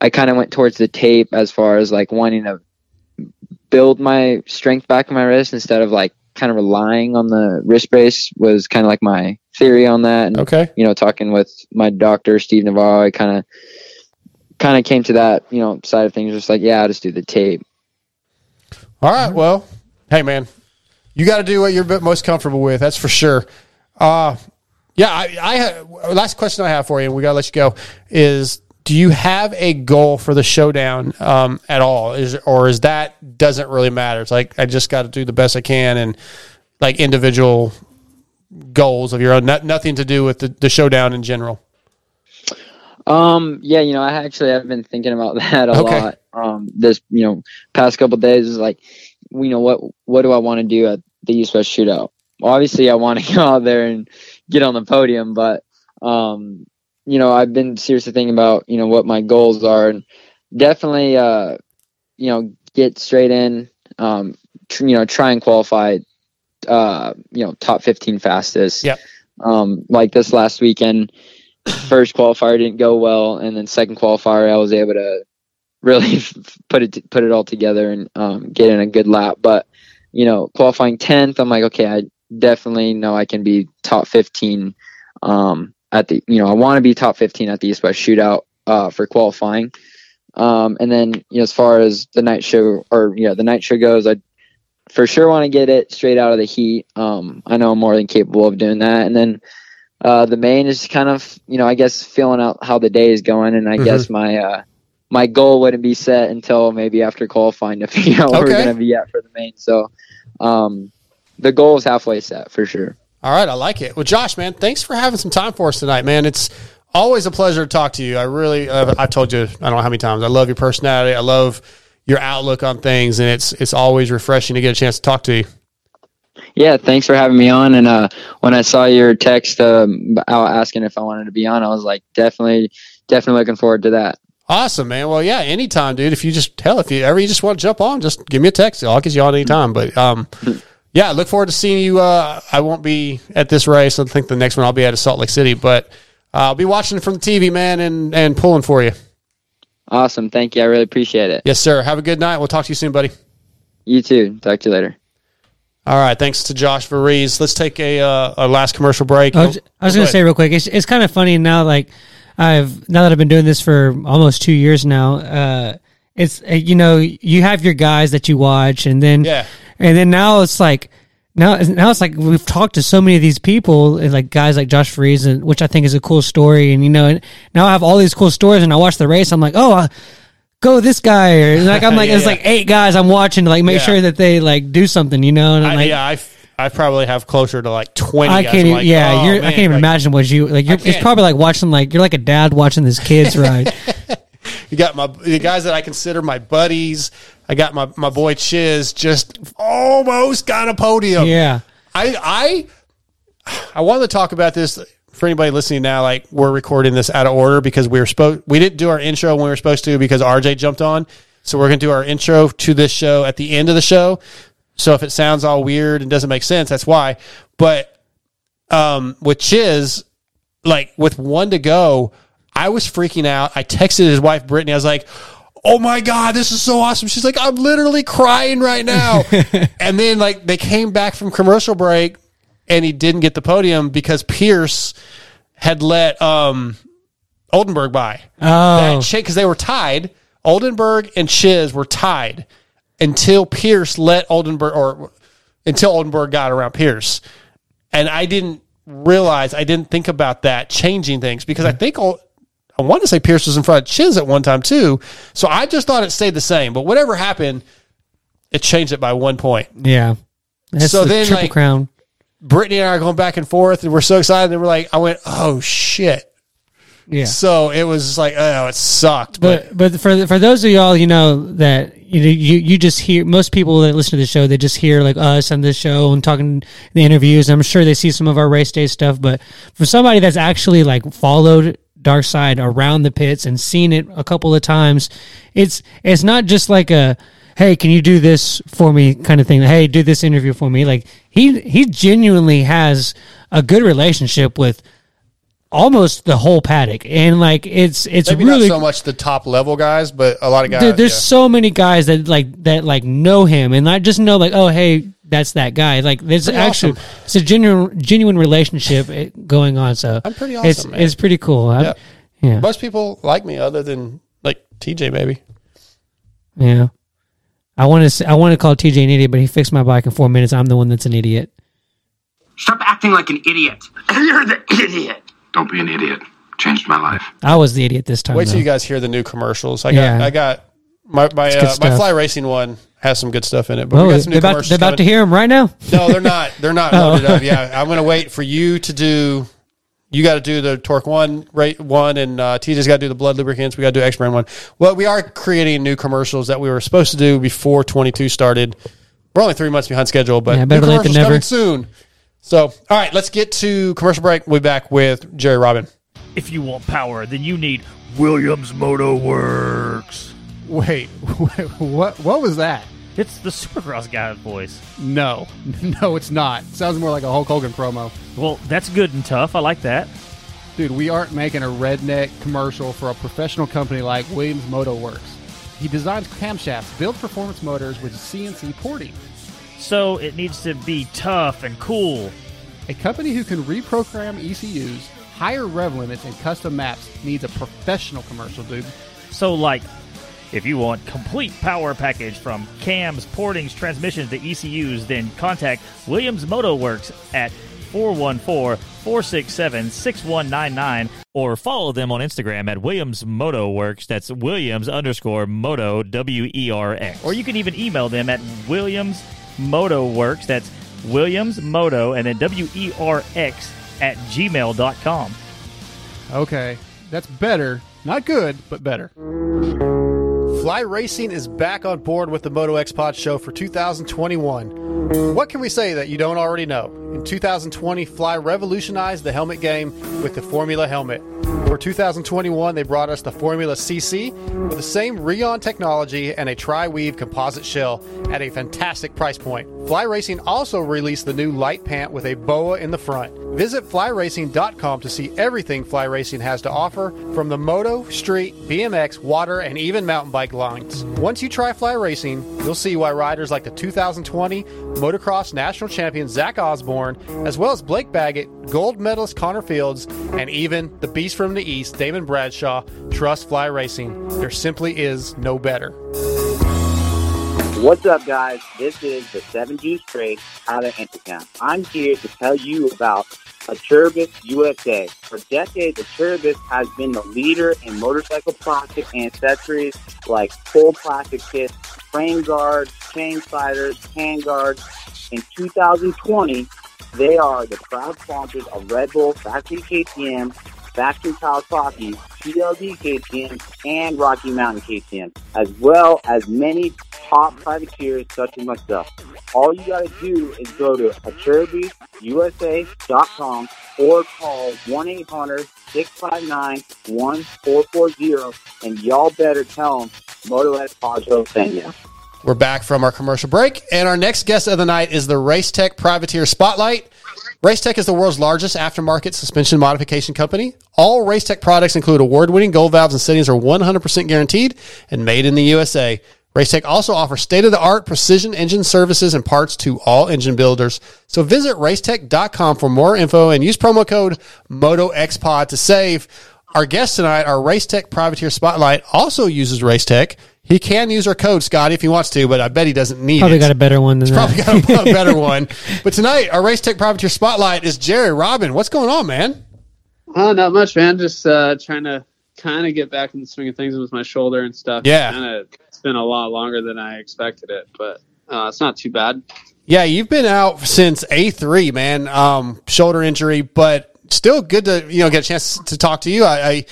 I kind of went towards the tape as far as like wanting to build my strength back in my wrist instead of like kind of relying on the wrist brace was kind of like my theory on that. And, okay. You know, talking with my doctor, Steve Navarro, I kind of, kind of came to that, you know, side of things. Just like, yeah, I'll just do the tape. All right. Well, hey man, you got to do what you're most comfortable with. That's for sure. Uh, yeah. I, I have, last question I have for you, and we got to let you go is, do you have a goal for the showdown um, at all? Is or is that doesn't really matter? It's like I just got to do the best I can and like individual goals of your own, not, nothing to do with the, the showdown in general. Um, yeah, you know, I actually have been thinking about that a Okay. lot. Um, this, you know, past couple days is like, you know, what, what do I want to do at the East West shootout? Obviously I want to go out there and get on the podium, but, um, you know, I've been seriously thinking about, you know, what my goals are and definitely, uh, you know, get straight in, um, tr- you know, try and qualify, uh, you know, top 15 fastest. Yep. Um, like this last weekend, first qualifier didn't go well, and then second qualifier I was able to really put it put it all together and um, get in a good lap. But you know, qualifying tenth, I'm like, okay, I definitely know I can be top fifteen um, at the. You know, I want to be top fifteen at the East West Shootout uh, for qualifying. Um, and then you know, as far as the night show or you know the night show goes, I for sure want to get it straight out of the heat. Um, I know I'm more than capable of doing that. And then uh, the main is kind of, you know, I guess feeling out how the day is going. And I Mhm. guess my, uh, my goal wouldn't be set until maybe after qualifying to figure out where we're going to be at for the main. So, um, the goal is halfway set for sure. All right, I like it. Well, Josh, man, thanks for having some time for us tonight, man. It's always a pleasure to talk to you. I really, uh, I told you, I don't know how many times. I love your personality. I love your outlook on things, and it's it's always refreshing to get a chance to talk to you. Yeah, thanks for having me on. And uh, when I saw your text um, out asking if I wanted to be on, I was like, definitely, definitely looking forward to that. Awesome, man. Well, yeah, anytime, dude. If you just hell, if you ever you just want to jump on, just give me a text. I'll get you on anytime. But um, yeah, look forward to seeing you. Uh, I won't be at this race. I think the next one I'll be at is Salt Lake City, but uh, I'll be watching from the TV, man, and and pulling for you. Awesome. Thank you. I really appreciate it. Yes, sir. Have a good night. We'll talk to you soon, buddy. You too. Talk to you later. All right. Thanks to Josh Varize. Let's take a uh, a last commercial break. I was, I was going to say real quick, it's, it's kind of funny now. Like I've now that I've been doing this for almost two years now. Uh, it's uh, you know you have your guys that you watch, and then Yeah. And then now it's like now now it's like we've talked to so many of these people, like guys like Josh Freeze, and which I think is a cool story. And you know, and now I have all these cool stories, and I watch the race. I'm like, oh. I, Go this guy, or like I'm like Yeah, it's yeah. like eight guys I'm watching to like make Yeah. sure that they like do something, you know. And I'm I, like, yeah, I I probably have closer to like twenty. I can't even. like, yeah, oh, you're, I can't even like, imagine what you like. You're, it's probably like watching like you're like a dad watching his kids ride. You got my the guys that I consider my buddies. I got my my boy Chiz just almost got a podium. Yeah. I I I wanted to talk about this for anybody listening now. Like we're recording this out of order because we were supposed we didn't do our intro when we were supposed to because RJ jumped on. So we're gonna do our intro to this show at the end of the show. So if it sounds all weird and doesn't make sense, that's why. But um, with Chiz, like with one to go, I was freaking out. I texted his wife Brittany. I was like, "Oh my god, this is so awesome!" She's like, "I'm literally crying right now." and then like they came back from commercial break, and he didn't get the podium because Pierce had let um Oldenburg by. Oh. because they were tied. Oldenburg and Chiz were tied until Pierce let Oldenburg or until Oldenburg got around Pierce. And I didn't realize, I didn't think about that changing things because I think I want to say Pierce was in front of Chiz at one time too. So I just thought it stayed the same. But whatever happened, it changed it by one point. Yeah. That's So the then, triple like- crown. Brittany and I are going back and forth, and we're so excited. And we're like, I went, oh shit. Yeah. So it was just like, oh, it sucked. But, But but for for those of y'all, you know that you you you just hear most people that listen to the show, they just hear like us on this show and talking the interviews. I'm sure they see some of our race day stuff, but for somebody that's actually like followed Dark Side around the pits and seen it a couple of times, it's it's not just like a hey, can you do this for me kind of thing. Hey, do this interview for me. Like he he genuinely has a good relationship with almost the whole paddock, and like it's it's maybe really not so much the top level guys, but a lot of guys. Dude, there's yeah. so many guys that like that like know him and not just know like oh hey that's that guy like there's Pretty actually awesome. it's a genuine genuine relationship eh, going on so I'm pretty it's awesome, man. it's pretty cool I'm- yeah Most people like me, other than like TJ, maybe. yeah I want to I want to call TJ an idiot but he fixed my bike in four minutes I'm the one that's an idiot Stop acting like an idiot. You're the idiot. Don't be an idiot. Changed my life. I was the idiot this time Wait till though. you guys hear the new commercials. I got, Yeah. I got my my uh, my fly racing one has some good stuff in it. But oh we got some new they're about, commercials. they're about to hear them right now No, they're not. They're not Oh. loaded up. Yeah, I'm gonna wait for you to do. You got to do the torque one, rate one, and uh, TJ's got to do the blood lubricants. We got to do X brand one. Well, we are creating new commercials that we were supposed to do before 22 started. We're only three months behind schedule, but Yeah, new better late than never. coming soon. So, all right, let's get to commercial break. We'll be back with Jerry Robin. If you want power, then you need Williams Moto Works. Wait, what? What was that? It's the Supercross guy voice. No, no, it's not. Sounds more like a Hulk Hogan promo. Well, that's good and tough. I like that. Dude, we aren't making a redneck commercial for a professional company like Williams Moto Works. He designs camshafts, builds performance motors with CNC porting. So it needs to be tough and cool. A company who can reprogram ECUs, higher rev limits, and custom maps needs a professional commercial, dude. So, like, if you want complete power package from cams, portings, transmissions to ECUs, then contact Williams Moto Works at 414-467-6199 or follow them on Instagram at Williams Moto Works. That's Williams underscore Moto W E R X. Or you can even email them at Williams Moto Works. That's Williams Moto and then W E R X at gmail.com. Okay, that's better. Not good, but better. Fly Racing is back on board with the Moto X Pod show for 2021. What can we say that you don't already know? In 2020, Fly revolutionized the helmet game with the Formula helmet. For 2021, they brought us the Formula CC with the same Rheon technology and a tri-weave composite shell at a fantastic price point. Fly Racing also released the new light pant with a boa in the front. Visit flyracing.com to see everything Fly Racing has to offer from the moto, street, BMX, water, and even mountain bike lines. Once you try Fly Racing, you'll see why riders like the 2020 motocross national champion Zach Osborne, as well as Blake Baggett, gold medalist Connor Fields, and even the beast from the East, Damon Bradshaw, trust Fly Racing. There simply is no better. What's up, guys? This is the Seven Juice Trade out of Intertown. I'm here to tell you about Acerbis USA. For decades, Acerbis has been the leader in motorcycle plastic accessories like full plastic kits, frame guards, chain sliders, hand guards. In 2020, they are the proud sponsors of Red Bull, Factory KTM, Factory Kawasaki, PLD KTM, and Rocky Mountain KTM, as well as many top privateers such as myself. All you gotta do is go to AcerbisUSA.com or call 1-800-659-1440 and y'all better tell them Moto Poncho sent you. We're back from our commercial break, and our next guest of the night is the Racetech Privateer Spotlight. Racetech is the world's largest aftermarket suspension modification company. All Racetech products include award-winning gold valves and settings are 100% guaranteed and made in the USA. Racetech also offers state-of-the-art precision engine services and parts to all engine builders. So visit racetech.com for more info and use promo code MOTOXPOD to save. Our guest tonight, our Racetech Privateer Spotlight, also uses Racetech. He can use our code, Scotty, if he wants to, but I bet he doesn't need it. probably it. got a better one than He's that probably got a, a better one. But tonight, our Race Tech Privateer Spotlight is Jerry Robin. What's going on, man? Oh, not much, man. Just uh, trying to kind of get back in the swing of things with my shoulder and stuff. Yeah. Kind of, it's been a lot longer than I expected it, but uh, it's not too bad. Yeah, you've been out since A three, man. Um, shoulder injury, but still good to you know get a chance to talk to you. I, I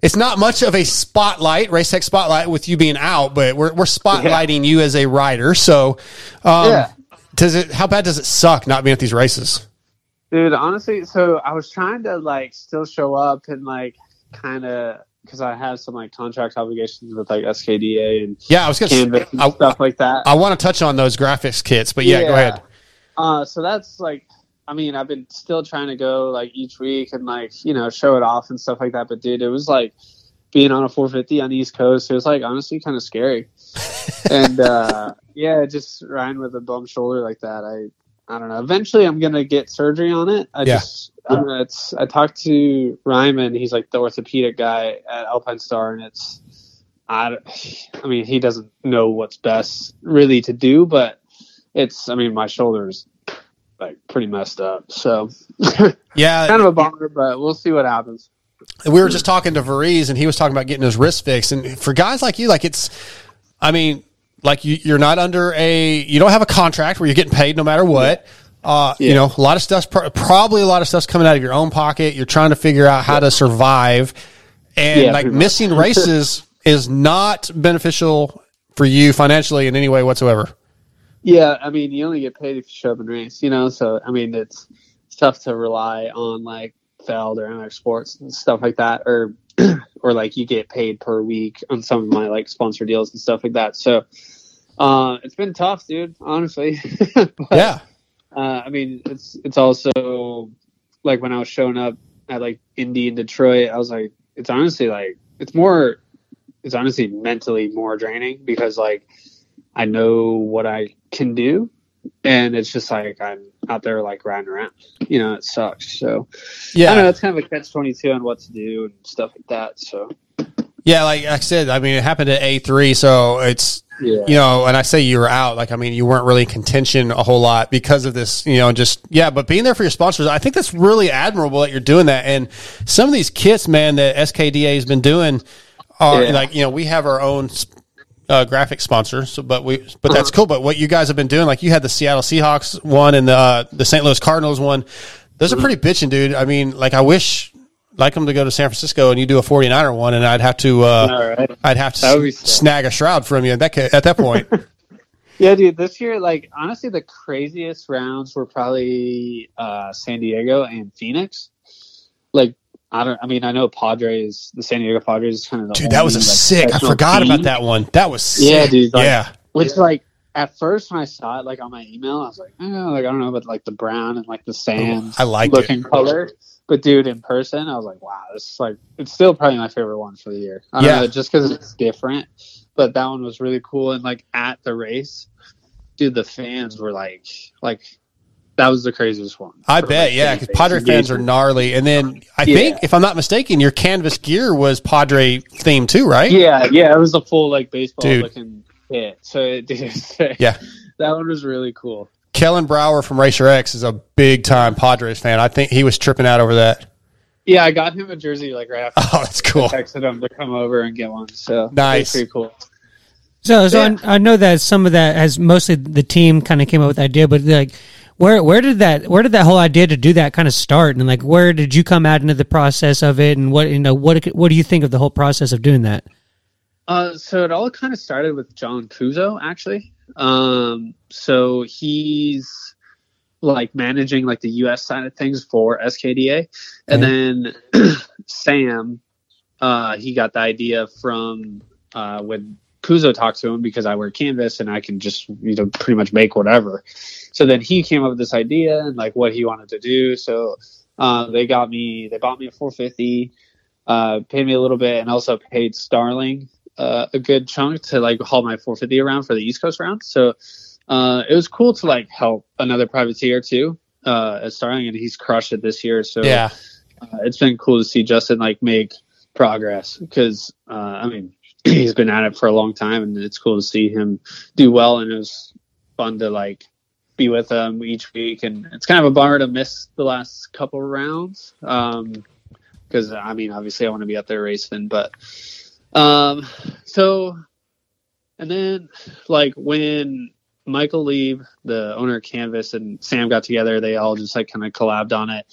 it's not much of a spotlight, race tech spotlight with you being out, but we're we're spotlighting you as a rider. So, um, Yeah. does it? How bad does it suck not being at these races? Dude, honestly, so I was trying to like still show up and like kind of because I have some like contract obligations with like SKDA and Yeah, I was gonna Canvas and I- stuff like that. I want to touch on those graphics kits, but yeah, go ahead. Uh, so that's like, I mean, I've been still trying to go like each week and like you know show it off and stuff like that. But dude, it was like being on a 450 on the East Coast. It was like honestly kind of scary. and uh, yeah, just riding with a bum shoulder like that. I I don't know. Eventually, I'm gonna get surgery on it. I Yeah. just I know, it's I talked to Ryman. He's like the orthopedic guy at Alpine Star, and it's I, I mean he doesn't know what's best really to do, but it's I mean my shoulders like pretty messed up. So Yeah, kind of a bummer, but we'll see what happens. we were just talking to Varize and he was talking about getting his wrist fixed. And for guys like you, like it's, I mean, like you, you're not under a, you don't have a contract where you're getting paid no matter what. Uh, you know, a lot of stuff's pro- probably a lot of stuff's coming out of your own pocket. You're trying to figure out how to survive, and Yeah, like much. missing races is not beneficial for you financially in any way whatsoever. Yeah, I mean you only get paid if you show up and race, you know. So I mean it's, it's tough to rely on like Feld or other Sports and stuff like that, or or like you get paid per week on some of my like sponsor deals and stuff like that. So uh, it's been tough, dude. Honestly. But, Yeah. Uh, I mean, it's it's also like when I was showing up at like Indy in Detroit, I was like, it's honestly like it's more, it's honestly mentally more draining because like I know what I can do, and it's just like I'm out there like riding around. You know, it sucks. So Yeah. I don't know. It's kind of a catch twenty two on what to do and stuff like that. So Yeah, like I said, I mean, it happened at A three, so it's Yeah. you know, and I say you were out, like I mean, you weren't really in contention a whole lot because of this, you know, just yeah, but being there for your sponsors, I think that's really admirable that you're doing that. And some of these kits, man, that SKDA has been doing are Yeah. like you know, we have our own uh, graphic sponsor, so but we but that's cool. But what you guys have been doing, like you had the Seattle Seahawks one and the uh, the St. Louis Cardinals one, those are pretty bitching, dude. I mean, like I wish. Like them to go to San Francisco and you do a 49er one, and I'd have to, uh, All right. I'd have to That would be s- snag a shroud from you at that ca- at that point. Yeah, dude. This year, like honestly, the craziest rounds were probably uh, San Diego and Phoenix. Like, I don't. I mean, I know Padres, the San Diego Padres, is kind of the Dude, that was a like, sick. I forgot team. about that one. That was sick. Yeah, dude. Like, yeah. Which, like, at first when I saw it, like on my email, I was like, oh, like I don't know but like the brown and like the sand. I like looking it. color. But dude, in person, I was like, wow, this is like it's still probably my favorite one for the year. I don't Yeah. know, just because it's different. But that one was really cool, and like at the race, dude, the fans were like, like that was the craziest one. I bet, like, yeah, because Padre fans are gnarly. And then I Yeah. think, if I'm not mistaken, your canvas gear was Padre themed too, right? Yeah, yeah, it was a full like baseball Dude. looking kit. So it did. Yeah. that one was really cool. Kellen Brauer from Racer X is a big time Padres fan. I think he was tripping out over that. Yeah, I got him a jersey like right after. Oh, that's cool. I texted him to come over and get one. So Nice. pretty cool. So, so I, I know that some of that has mostly the team kind of came up with the idea, but like, where where did that where did that whole idea to do that kind of start, and like, where did you come out into the process of it, and what you know what what do you think of the whole process of doing that? Uh, so it all kind of started with John Kuzo, actually. Um, so he's like managing like the U.S. side of things for SKDA, and then Sam, uh, he got the idea from uh, when Kuzo talked to him because I wear canvas and I can just you know pretty much make whatever. So then he came up with this idea and like what he wanted to do. So uh, they got me, they bought me a 450, uh, paid me a little bit, and also paid Starling uh, a good chunk to like haul my 450 around for the East Coast round. So uh, it was cool to like help another privateer too uh, at Starling, and he's crushed it this year. So Yeah. uh, it's been cool to see Justin like make progress because uh, I mean he's been at it for a long time, and it's cool to see him do well. And it was fun to like be with him each week, and it's kind of a bummer to miss the last couple rounds because I mean obviously I want to be out there racing, but um, so and then like when Michael Lieb, the owner of Canvas, and Sam got together. They all just like kind of collabed on it.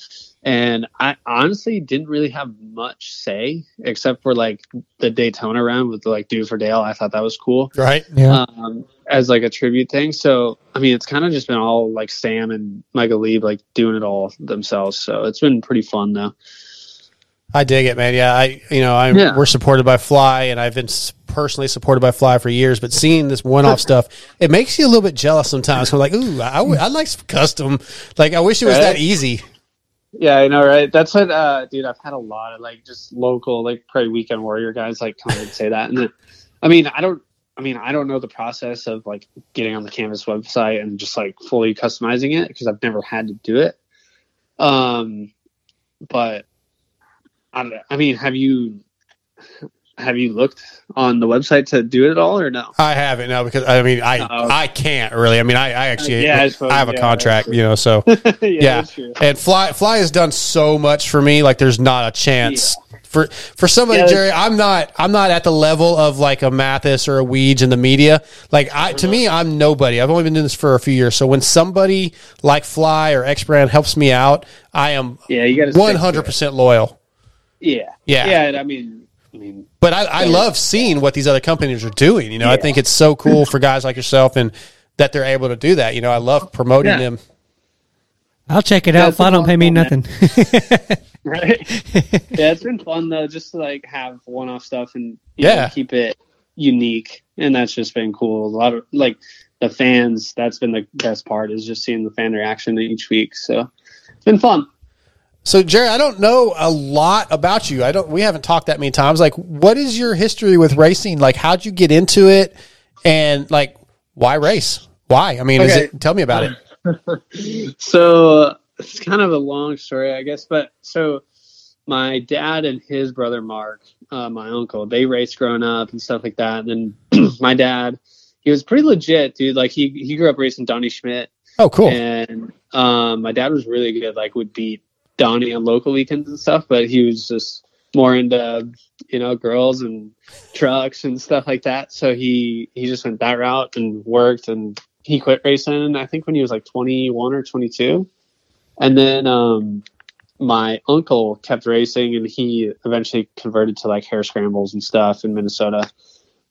And I honestly didn't really have much say except for like the Daytona round with like Do for Dale. I thought that was cool. Right. Yeah. Um, as like a tribute thing. So, I mean, it's kind of just been all like Sam and Michael Lieb like doing it all themselves. So it's been pretty fun though. I dig it, man. Yeah, I you know I Yeah. we're supported by Fly, and I've been personally supported by Fly for years. But seeing this one-off stuff, it makes you a little bit jealous sometimes. I'm like, ooh, I would I'd like some custom. Like, I wish it was that easy. Yeah, I know, right? That's what, uh, dude. I've had a lot of like just local, like probably weekend warrior guys like come and say that. And then, I mean, I don't, I mean, I don't know the process of like getting on the Canvas website and just like fully customizing it because I've never had to do it. Um, but I, I mean, have you have you looked on the website to do it at all or no? I haven't no because I mean I Oh. I can't really. I mean I, I actually Yeah, I I, have a yeah, contract, you know. So yeah, yeah, and Fly Fly has done so much for me. Like there's not a chance for for somebody, Jerry. I'm not I'm not at the level of like a Matthes or a Weege in the media. Like I to me, I'm nobody. I've only been doing this for a few years. So when somebody like Fly or X Brand helps me out, I am Yeah, you got 100 percent loyal. Yeah, Yeah. yeah. and I mean, I mean, But I, I love seeing what these other companies are doing. You know, I think it's so cool for guys like yourself and that they're able to do that. You know, I love promoting Yeah. them. I'll check it out if I don't pay me nothing. right? yeah, it's been fun though, just to like have one-off stuff and you Yeah. know, keep it unique, and that's just been cool. A lot of like the fans. That's been the best part is just seeing the fan reaction each week. So it's been fun. So, Jerry, I don't know a lot about you. I don't. We haven't talked that many times. Like, what is your history with racing? Like, how'd you get into it? And like, why race? Why? I mean, is Okay. it? Tell me about it. so uh, it's kind of a long story, I guess. But so my dad and his brother Mark, uh, my uncle, they raced growing up and stuff like that. And then my dad, he was pretty legit, dude. Like he he grew up racing Donny Schmit. Oh, cool. And um, my dad was really good. Like would beat Donny on local weekends and stuff. But he was just more into you know girls and trucks and stuff like that. So he he just went that route and worked and he quit racing. I think when he was like 21 or 22. And then um, my uncle kept racing and he eventually converted to like hare scrambles and stuff in Minnesota.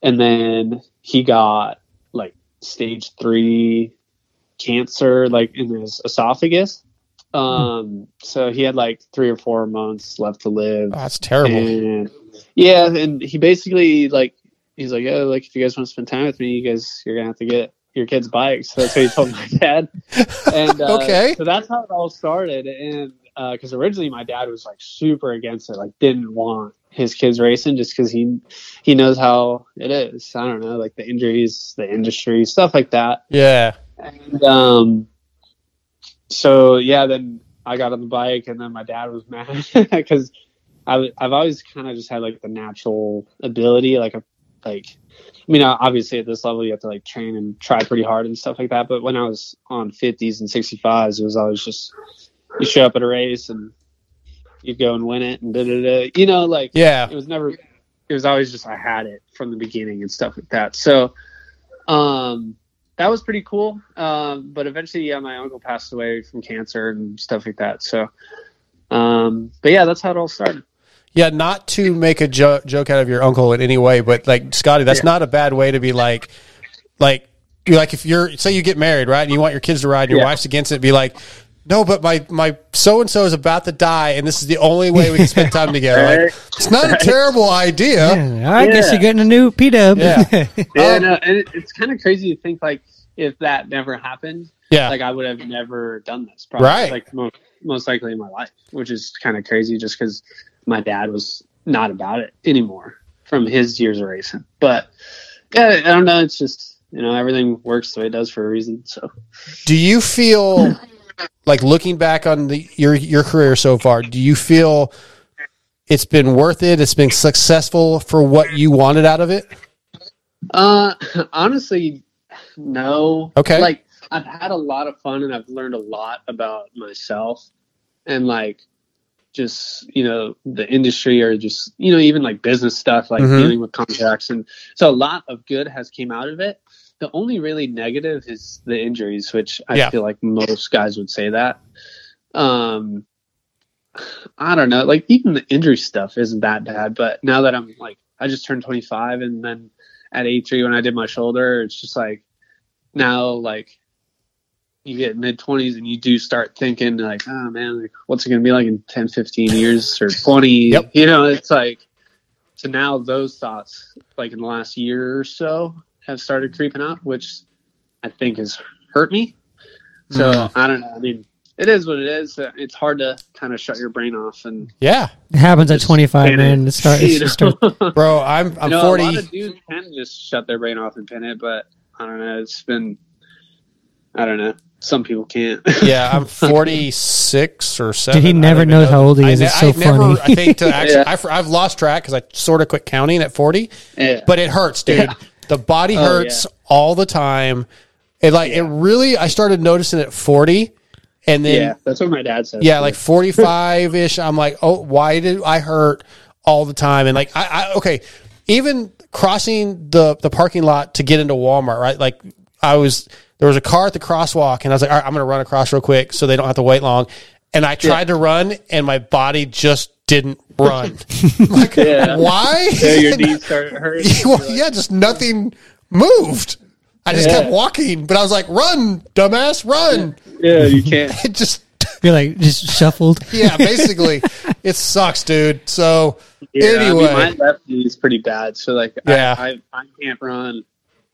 And then he got like stage three cancer like in his esophagus. Um, so he had like three or four months left to live. Oh, that's terrible. And yeah, and he basically like he's like, oh, like if you guys want to spend time with me, you guys you're gonna have to get your kids bikes. So that's what he told my dad. And uh, Okay. so that's how it all started. And because originally my dad was like super against it, like didn't want his kids racing just because he he knows how it is. I don't know, like the injuries, the industry, stuff like that. Yeah. And um, so yeah, then I got on the bike, and then my dad was mad because I I've always kind of just had like the natural ability, like a like. I mean, obviously at this level you have to like train and try pretty hard and stuff like that. But when I was on 50s and 65s, it was always just you show up at a race and you go and win it and da da da. You know, like Yeah. it was never. It was always just I had it from the beginning and stuff like that. So, um, that was pretty cool. Um, but eventually, yeah, my uncle passed away from cancer and stuff like that. So, um, but yeah, that's how it all started. Yeah, not to make a jo- joke out of your uncle in any way, but like Scotty, that's Yeah. not a bad way to be like, like, you like if you're say you get married, right, and you want your kids to ride, and your Yeah. wife's against it, be like, no, but my my so and so is about to die, and this is the only way we can spend time together. Like, Right. it's not a terrible idea. Yeah, I guess you're getting a new P Dub. Yeah. Yeah, um, no, and it, it's kind of crazy to think like if that never happened, Yeah. like I would have never done this, probably, Right. Like most, most likely in my life, which is kind of crazy, just because my dad was not about it anymore from his years of racing. But yeah, I don't know. It's just you know everything works the way it does for a reason. So Do you feel like looking back on the your your career so far? Do you feel it's been worth it? It's been successful for what you wanted out of it? Uh, honestly, no. Okay. Like I've had a lot of fun and I've learned a lot about myself and like just you know the industry or just you know even like business stuff like Mhm. dealing with contracts and so a lot of good has came out of it the only really negative is the injuries, which I Yeah. feel like most guys would say that. Um, I don't know, like even the injury stuff isn't that bad, but now that I'm like, I just turned 25, and then at 83 when I did my shoulder, it's just like now like you get mid 20s and you do start thinking like, oh man, like, what's it gonna be like in 10, 15 years or 20? You know, it's like so now those thoughts, like in the last year or so, have started creeping up, which I think has hurt me. So Mm. I don't know. I mean, it is what it is. Uh, It's hard to kind of shut your brain off and Yeah. It happens at 25, man. it, It starts. you It just starts? Bro, I'm I I'm know 40. A lot of dudes can just shut their brain off and pin it, but I don't know. It's been, I don't know. Some people can't. yeah, I'm 46 or 7. Dude, he never knows know. how old he is. ne- It's so I never, funny. I think to actually, Yeah. I, have lost track because I sort of quit counting at 40. Yeah. But it hurts, dude. Yeah. The body Oh, hurts yeah. all the time. It like it really. I started noticing at 40, and then yeah, that's what my dad said. yeah, like 45 ish. I'm like, oh, why did I hurt all the time? And like, I, I okay, even crossing the the parking lot to get into Walmart, right? Like, I was there was a car at the crosswalk, and I was like, all right, I'm gonna run across real quick so they don't have to wait long. And I tried to run, and my body just didn't run. like, Yeah. why? Yeah, your knees started hurting. well, yeah, just nothing moved. I just Yeah. kept walking, but I was like, "Run, dumbass, run!" Yeah, you can't. It just You're like just shuffled. yeah, basically, it sucks, dude. So Yeah, anyway, I mean, my left knee is pretty bad, so like, Yeah. I, I, I can't run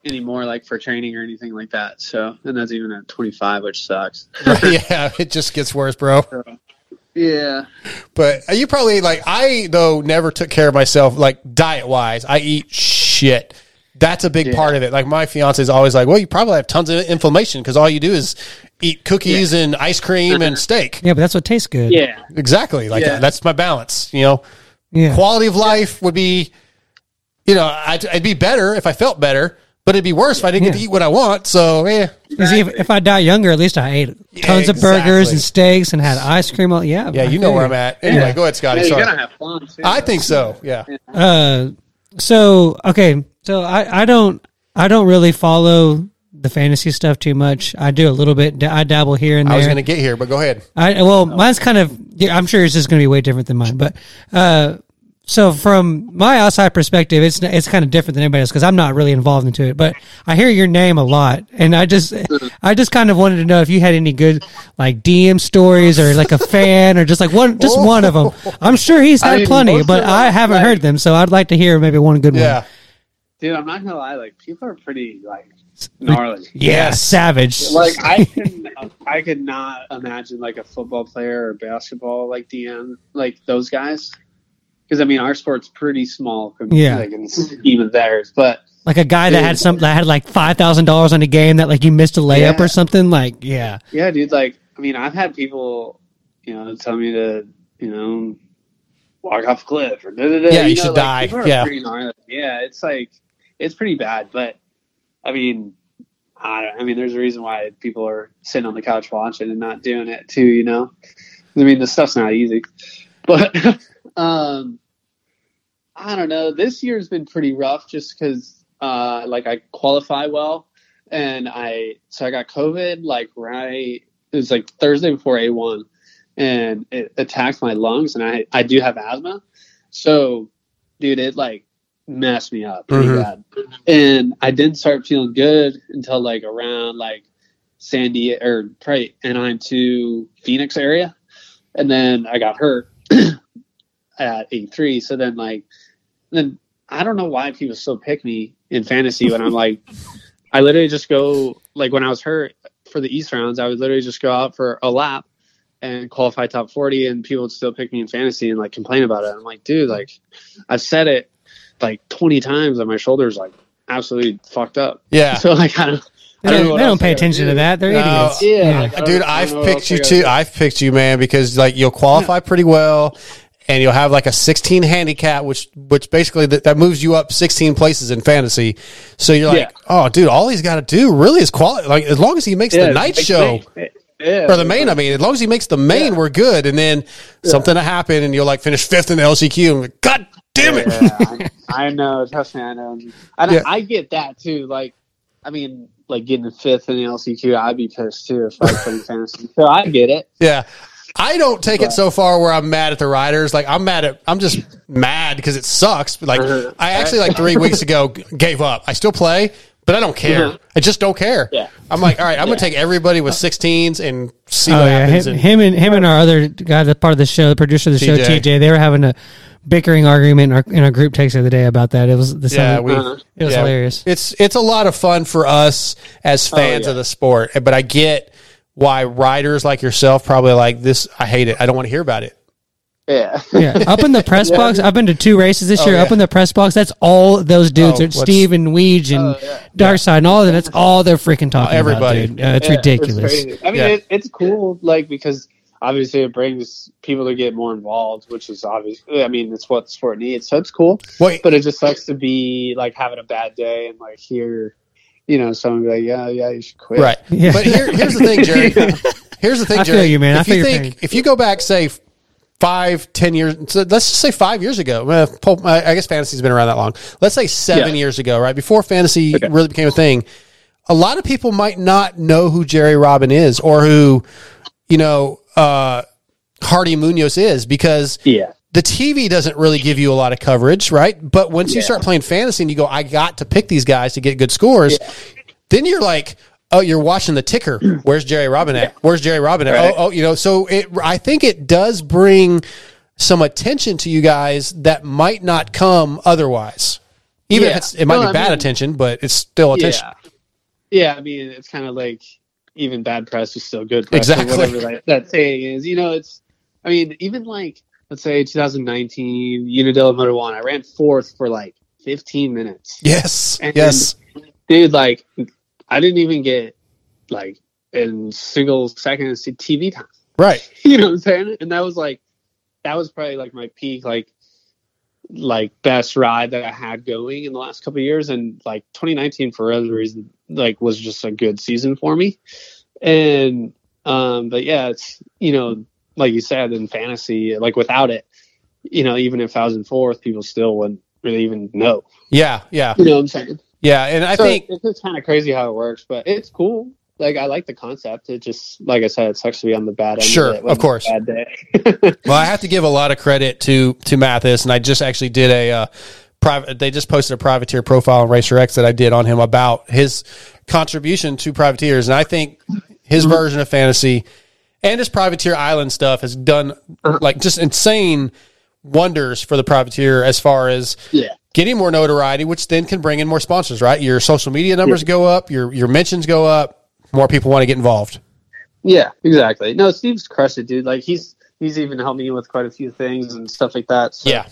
anymore, like for training or anything like that. So, and that's even at 25, which sucks. yeah, it just gets worse, bro. Yeah, But you probably like I though never took care of myself like diet wise. I eat shit. That's a big part of it. Like my fiance is always like, "Well, you probably have tons of inflammation because all you do is eat cookies and ice cream and steak." Yeah, but that's what tastes good. yeah, Exactly. Like Yeah. that's my balance. You know, Yeah. quality of life would be, you know, I'd, I'd be better if I felt better, but it'd be worse if I didn't get to eat what I want. So yeah, You see, if, if I die younger, at least I ate tons of burgers and steaks and had ice cream. All, yeah, yeah, you know where I'm at. Anyway, Yeah. go ahead, Scotty. yeah, you're gonna have fun too. I think so. Yeah. Uh, so okay, so I I don't I don't really follow the fantasy stuff too much. I do a little bit. I dabble here and there. I was going to get here, but go ahead. I well, mine's kind of. I'm sure it's just going to be way different than mine. But uh, so from my outside perspective, it's it's kind of different than anybody else because I'm not really involved into it. But I hear your name a lot, and I just I just kind of wanted to know if you had any good like DM stories or like a fan or just like one just one of them. I'm sure he's I had mean, plenty, but of I haven't like- heard them, so I'd like to hear maybe one good Yeah. one. dude. I'm not gonna lie, like people are pretty like gnarly. Yeah, savage. Like I can, I could not imagine like a football player or basketball like DM like those guys. Because I mean, our sport's pretty small, compared Yeah. like in the scheme of theirs. But Like a guy that Dude. had some that had like five thousand dollars on a game that like you missed a layup Yeah. or something. Like yeah, yeah, dude. Like, I mean, I've had people, you know, tell me to, you know, walk off a cliff or da da da. Yeah, you know, should like, die. Yeah. yeah. It's like it's pretty bad, but I mean, I don't. I mean, there's a reason why people are sitting on the couch watching and not doing it too. You know, I mean, the stuff's not easy, but um, I don't know. This year's been pretty rough just because, uh, like I qualify well, and I so I got COVID like right. It was like Thursday before A one, and it attacked my lungs, and I I do have asthma, so dude, it like messed me up pretty Mhm. bad, and I didn't start feeling good until like around like Sandy or probably Anaheim to Phoenix area, and then I got hurt at eight three. So then like then I don't know why people still pick me in fantasy when I'm like I literally just go like when I was hurt for the East rounds, I would literally just go out for a lap and qualify top forty and people would still pick me in fantasy and like complain about it. I'm like, dude, like I've said it like twenty times and my shoulders like absolutely fucked up. Yeah. So like I don't they I don't don't, they don't pay attention to that. They're No. idiots. Yeah, like, I dude, I I've don't know what picked you too. I've picked you, man, because like you'll qualify pretty well, and you'll have like a 16 handicap, which which basically that, that moves you up 16 places in fantasy. So you're like, Yeah. oh, dude, all he's got to do really is qualify. Like as long as he makes Yeah, the night show. Yeah, Or the main, I mean, as long as he makes the main, we're good. And then something to happen, and you'll like finish fifth in the LCQ. And like, God damn it! I, I know. Trust me, I know. And Yeah. I get that too. Like, I mean, like getting fifth in the LCQ, I'd be pissed too if I playing fantasy. So I get it. Yeah. I don't take it so far where I'm mad at the riders. Like I'm mad at, I'm just mad because it sucks. Like Uh-huh. I actually like three weeks ago g- gave up. I still play, but I don't care. Mhm. I just don't care. Yeah. I'm like, all right, I'm Yeah. gonna take everybody with 16s and see oh what yeah, happens. him, and, him and him and our other guy, that's part of the show, the producer of the show, TJ. TJ. They were having a bickering argument in our, in our group text the other day about that. It was the yeah, some- we, it was yeah. hilarious. It's it's a lot of fun for us as Oh, fans yeah. of the sport, but I get why riders like yourself probably like this. I hate it. I don't want to hear about it. Yeah. yeah, up in the press Yeah. box. I've been to two races this Oh, year. yeah. Up in the press box, that's all those dudes. Oh, are Steve and Weege and Oh, Darkside and all of them. That's all they're freaking talking everybody. about, dude. Uh, it's Yeah, ridiculous. crazy. I mean, Yeah. it, it's cool, like because obviously it brings people to get more involved, which is obvious. I mean, it's what the sport needs, so it's cool. Wait. But it just sucks to be like having a bad day and like hear, you know, someone be like, "Yeah, yeah, you should quit." Right. Yeah. But here, here's the thing, Jerry. Here's the thing, I Jerry. feel you, man. I If feel you think pain. if you go back, say five, ten years, so let's just say five years ago. well, I guess fantasy's been around that long. Let's say seven Yeah. years ago, right before fantasy really became a thing. A lot of people might not know who Jerry Robin is or who, you know, uh, Hardy Munoz is because Yeah. The TV doesn't really give you a lot of coverage, right? But once you start playing fantasy and you go, I got to pick these guys to get good scores, then you're like, oh, you're watching the ticker. Where's Jerry Robin at? Where's Jerry Robin at? Right. Oh, oh, you know, so it, I think it does bring some attention to you guys that might not come otherwise. Even if it's, it might No, be I bad mean- attention, but it's still attention. Yeah. Yeah, I mean, it's kind of like even bad press is still good press. Exactly. Whatever that, that saying is. You know, it's, I mean, even like, let's say 2019, Unadilla Moto One, I ran fourth for like 15 minutes. Yes. And- yes. Dude, like, I didn't even get like in single second TV time. Right. you know what I'm saying? And that was like, that was probably like my peak, like, like best ride that I had going in the last couple of years. And like 2019, for other reason, like was just a good season for me. And, um, but yeah, it's, you know, like you said in fantasy, like without it, you know, even if I was in fourth, people still wouldn't really even know. Yeah. Yeah. You know what I'm saying? Yeah. And I So think, it's just kind of crazy how it works, but it's cool. Like I like the concept. It just, like I said, it sucks to be on the bad end. Sure, of, of course. Bad day. Well, I have to give a lot of credit to to Matthes, and I just actually did a uh, private. They just posted a privateer profile on Racer X that I did on him about his contribution to privateers, and I think his Mm-hmm. version of fantasy and his privateer island stuff has done Uh-huh. like just insane wonders for the privateer as far as Yeah. getting more notoriety, which then can bring in more sponsors. Right, your social media numbers go up, your your mentions go up, more people want to get involved. Yeah, exactly. No, Steve's crushed it, dude. Like he's he's even helped me with quite a few things and stuff like that. So, Yeah.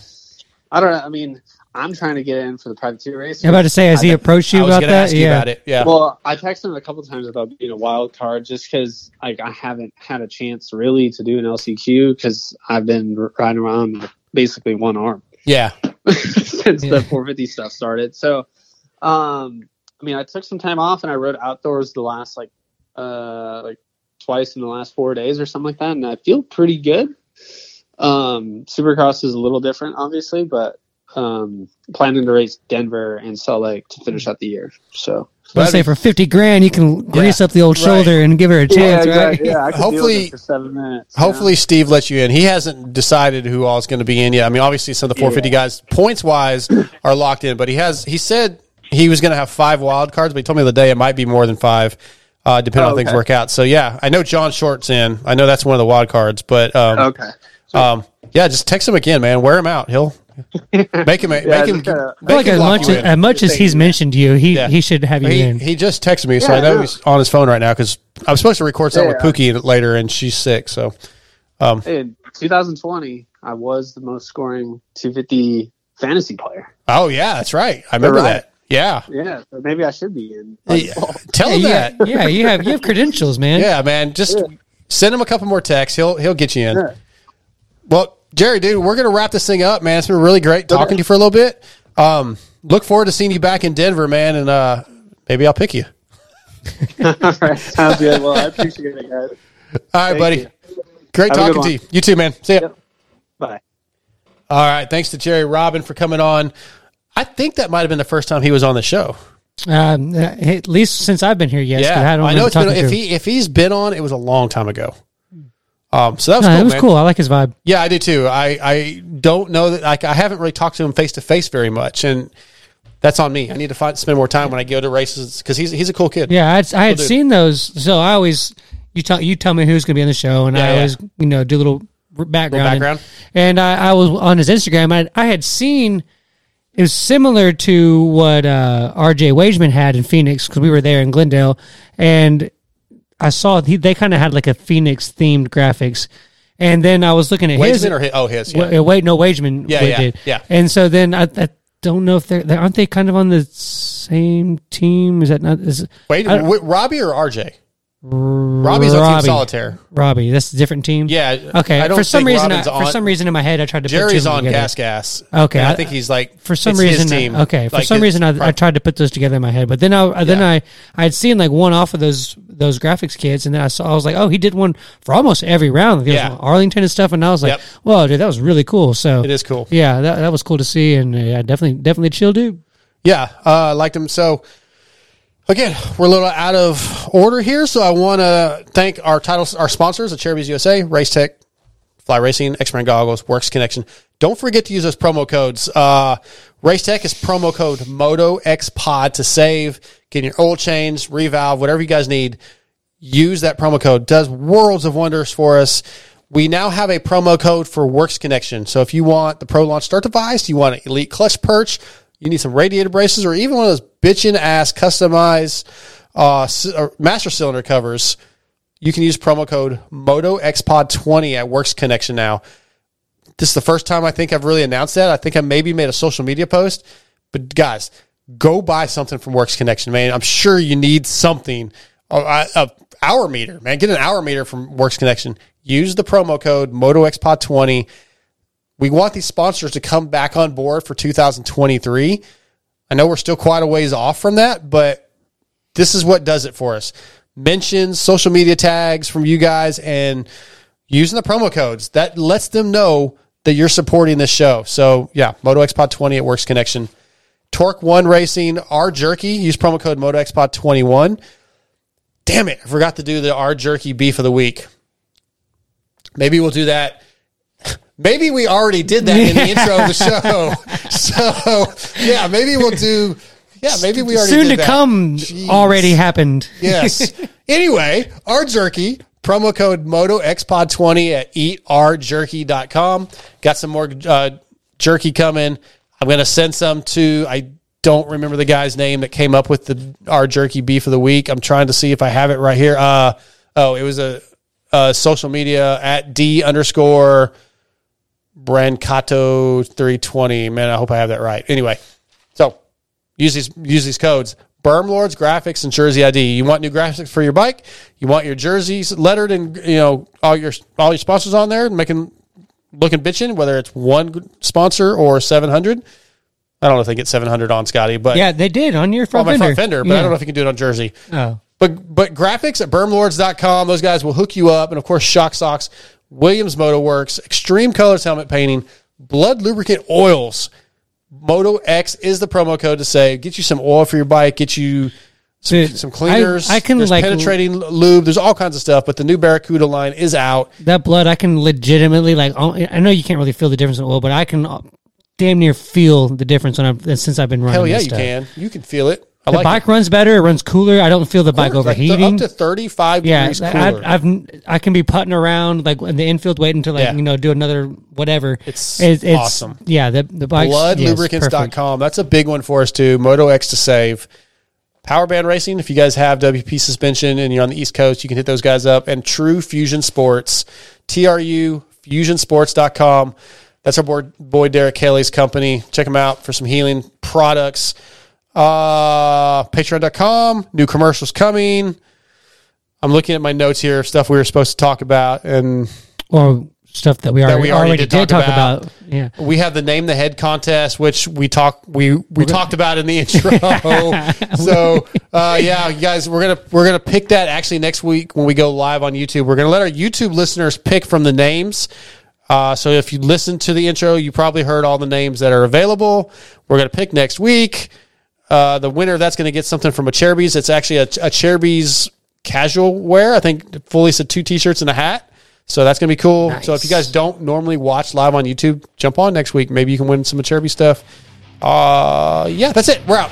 I don't know. I mean, I'm trying to get in for the privateer race. I'm about to say, has he approached you I about gonna that? ask you about it. Yeah. Well, I texted him a couple times about being a wild card, just because like I haven't had a chance really to do an LCQ because I've been riding around with basically one arm yeah. since the 450 stuff started. So, um, I mean, I took some time off and I rode outdoors the last like uh like twice in the last four days or something like that, and I feel pretty good. Um, Supercross is a little different, obviously, but um, planning to race Denver and Salt Lake to finish out the year. So Let's say for fifty grand, you can grease up the old Right. shoulder and give her a chance, yeah, right? yeah, I could Hopefully- deal with it for seven minutes. you know? Hopefully, Steve lets you in. He hasn't decided who all is going to be in yet. I mean, obviously, some of the 450 guys, points wise, are locked in. But he has. He said he was going to have five wild cards, but he told me the other day it might be more than five, uh, depending Oh, on how things work out. So yeah, I know John Short's in. I know that's one of the wild cards. But um, Okay. um, yeah, just text him again, man. Wear him out. He'll make him. make him. just gotta- I like him as much as, as much as he's mentioned you, he Yeah. he should have you He, in. he just texted me, so Yeah, I know no. he's on his phone right now because I'm supposed to record something Yeah. with Pookie later, and she's sick. So, um, in 2020, I was the most scoring 250 fantasy player. oh yeah, that's right. I remember Right. that. Yeah, Yeah, so maybe I should be in. Yeah. tell him you that. yeah, you have you have credentials, man. Yeah, man. Just Yeah. send him a couple more texts. He'll he'll get you in. Yeah. Well, Jerry, dude, we're gonna wrap this thing up, man. It's been really great talking to you for a little bit. Um, look forward to seeing you back in Denver, man, and uh, maybe I'll pick you. All right, sounds good. Well, I appreciate it, guys. All right, Thank buddy. you. Great Have talking to you. You too, man. See ya. Yep. Bye. All right. Thanks to Jerry Robin for coming on. I think that might have been the first time he was on the show. Um, uh, at least since I've been here, yes. 'cause yeah, I don't I know it's been, if he if he's been on, it was a long time ago. Um, so that was No, cool. it was man. cool. I like his vibe. Yeah, I do too. I, I don't know that like I haven't really talked to him face to face very much, and that's on me. I need to find spend more time when I go to races because he's he's a cool kid. Yeah, I had, I had Cool seen those. So I always you tell you tell me who's going to be on the show, and Yeah, I yeah. always you know do a little background. and- background. And, I, I was on his Instagram. I I had seen it was similar to what uh, R.J. Wageman had in Phoenix because we were there in Glendale, and I saw he, they kind of had like a Phoenix themed graphics. And then I was looking at his. Or his- oh, his, yeah. Wa- Wait, no, Wageman. Yeah, yeah, did. yeah. And so then I, I don't know if they're, they aren't they kind of on the same team? Is that not? Is Wait, I- Robbie or RJ? Robbie's on Team Solitaire. Robbie, that's a different team. Yeah. Okay. I don't for some reason, I, Robin's for on- some reason in my head, I tried to put Jerry's two on together. Gas Gas. Okay. And I think he's like for some reason. team. Okay. For Like, some reason, I, I tried to put those together in my head, but then I then I I had seen like one off of those those graphics kids, and then I saw I was like, oh, he did one for almost every round. Like, Yeah. Arlington and stuff, and I was like, Yep. whoa, dude, that was really cool. So It is cool. Yeah, that that was cool to see, and uh, yeah, definitely definitely chill, dude. Yeah, uh, I liked him. So again, we're a little out of order here, so I want to thank our title, our sponsors at Acerbis USA, Race Tech, Fly Racing, X Brand Goggles, Works Connection. Don't forget to use those promo codes. Uh, Race Tech is promo code Moto X Pod to save, get your oil change, revalve, whatever you guys need. Use that promo code. Does worlds of wonders for us. We now have a promo code for Works Connection. So if you want the Pro Launch Start device, you want an Elite Clutch Perch, you need some radiator braces, or even one of those bitchin' ass customized uh, uh, master cylinder covers, you can use promo code MotoXPod20 at Works Connection now. This is the first time I think I've really announced that. I think I maybe made a social media post, but guys, go buy something from Works Connection, man. I'm sure you need something. A, a- a hour meter, man. Get an hour meter from Works Connection. Use the promo code MotoXPod20. We want these sponsors to come back on board for 2023. I know we're still quite a ways off from that, but this is what does it for us. Mentions, social media tags from you guys, and using the promo codes that lets them know that you're supporting this show. So yeah, MotoXPod 20 at Works Connection. Torque One Racing, R Jerky, use promo code MotoXPod 21. Damn it, I forgot to do the R Jerky beef of the week. Maybe we'll do that. Maybe we already did that in the intro of the show. So yeah, maybe we'll do. Yeah, maybe we already soon to that. come Jeez. already happened. Yes. anyway, our jerky, promo code MotoXPod20 at eatrjerky.com. Got some more uh, jerky coming. I'm going to send some to, I don't remember the guy's name that came up with the our jerky beef of the week. I'm trying to see if I have it right here. Uh, oh, it was a, a social media at D underscore Brancato 320. Man, I hope I have that right. Anyway, so use these use these codes. Berm Lords Graphics and Jersey ID. You want new graphics for your bike? You want your jerseys lettered and you know all your all your sponsors on there, making looking bitching. Whether it's one sponsor or seven hundred. I don't know if they get seven hundred on Scotty, but yeah, they did on your on front my fender. front fender. But I don't know if you can do it on Jersey. Oh. But but graphics at bermlords.com, those guys will hook you up. And of course, Shock Socks, Williams Moto Works, Xtreme Kolors Helmet Painting, Blood Lubricant Oils. Moto X is the promo code to save. Get you some oil for your bike, get you some, Dude, some cleaners. I- I can, There's like- penetrating lube. There's all kinds of stuff, but the new Barracuda line is out. That blood, I can legitimately like. I know you can't really feel the difference in oil, but I can uh, damn near feel the difference when I'm since I've been running. Hell yeah, you stuff. can. You can feel it. I the like bike it. runs better. It runs cooler. I don't feel the bike overheating. up to 35 yeah, degrees I, cooler. I've I can be putting around like in the infield, waiting to like Yeah. you know do another whatever. It's it's awesome. Yeah, the the bike bloodlubricants.com. That's a big one for us too. Moto X to save. Power Band Racing, if you guys have WP suspension and you're on the East Coast, you can hit those guys up. And True Fusion Sports, TRU fusionsports.com. That's our boy, boy Derek Kelly's company. Check them out for some healing products. Uh, Patreon.com, new commercials coming. I'm looking at my notes here of stuff we were supposed to talk about. And or stuff that we that already, we already, already did, talk, about. Yeah. we have the name the head contest, which we talk we we talked about in the intro. so uh, yeah, you guys, we're gonna we're gonna pick that actually next week when we go live on YouTube. We're gonna let our YouTube listeners pick from the names. Uh, so if you listen to the intro, you probably heard all the names that are available. We're gonna pick next week. Uh, the winner that's going to get something from a Acerbis. It's actually a, a Acerbis casual wear. I think fully said two t-shirts and a hat. So that's going to be cool. So if you guys don't normally watch live on YouTube, jump on next week. Maybe you can win some Acerbis stuff. Uh, yeah, that's it. We're out.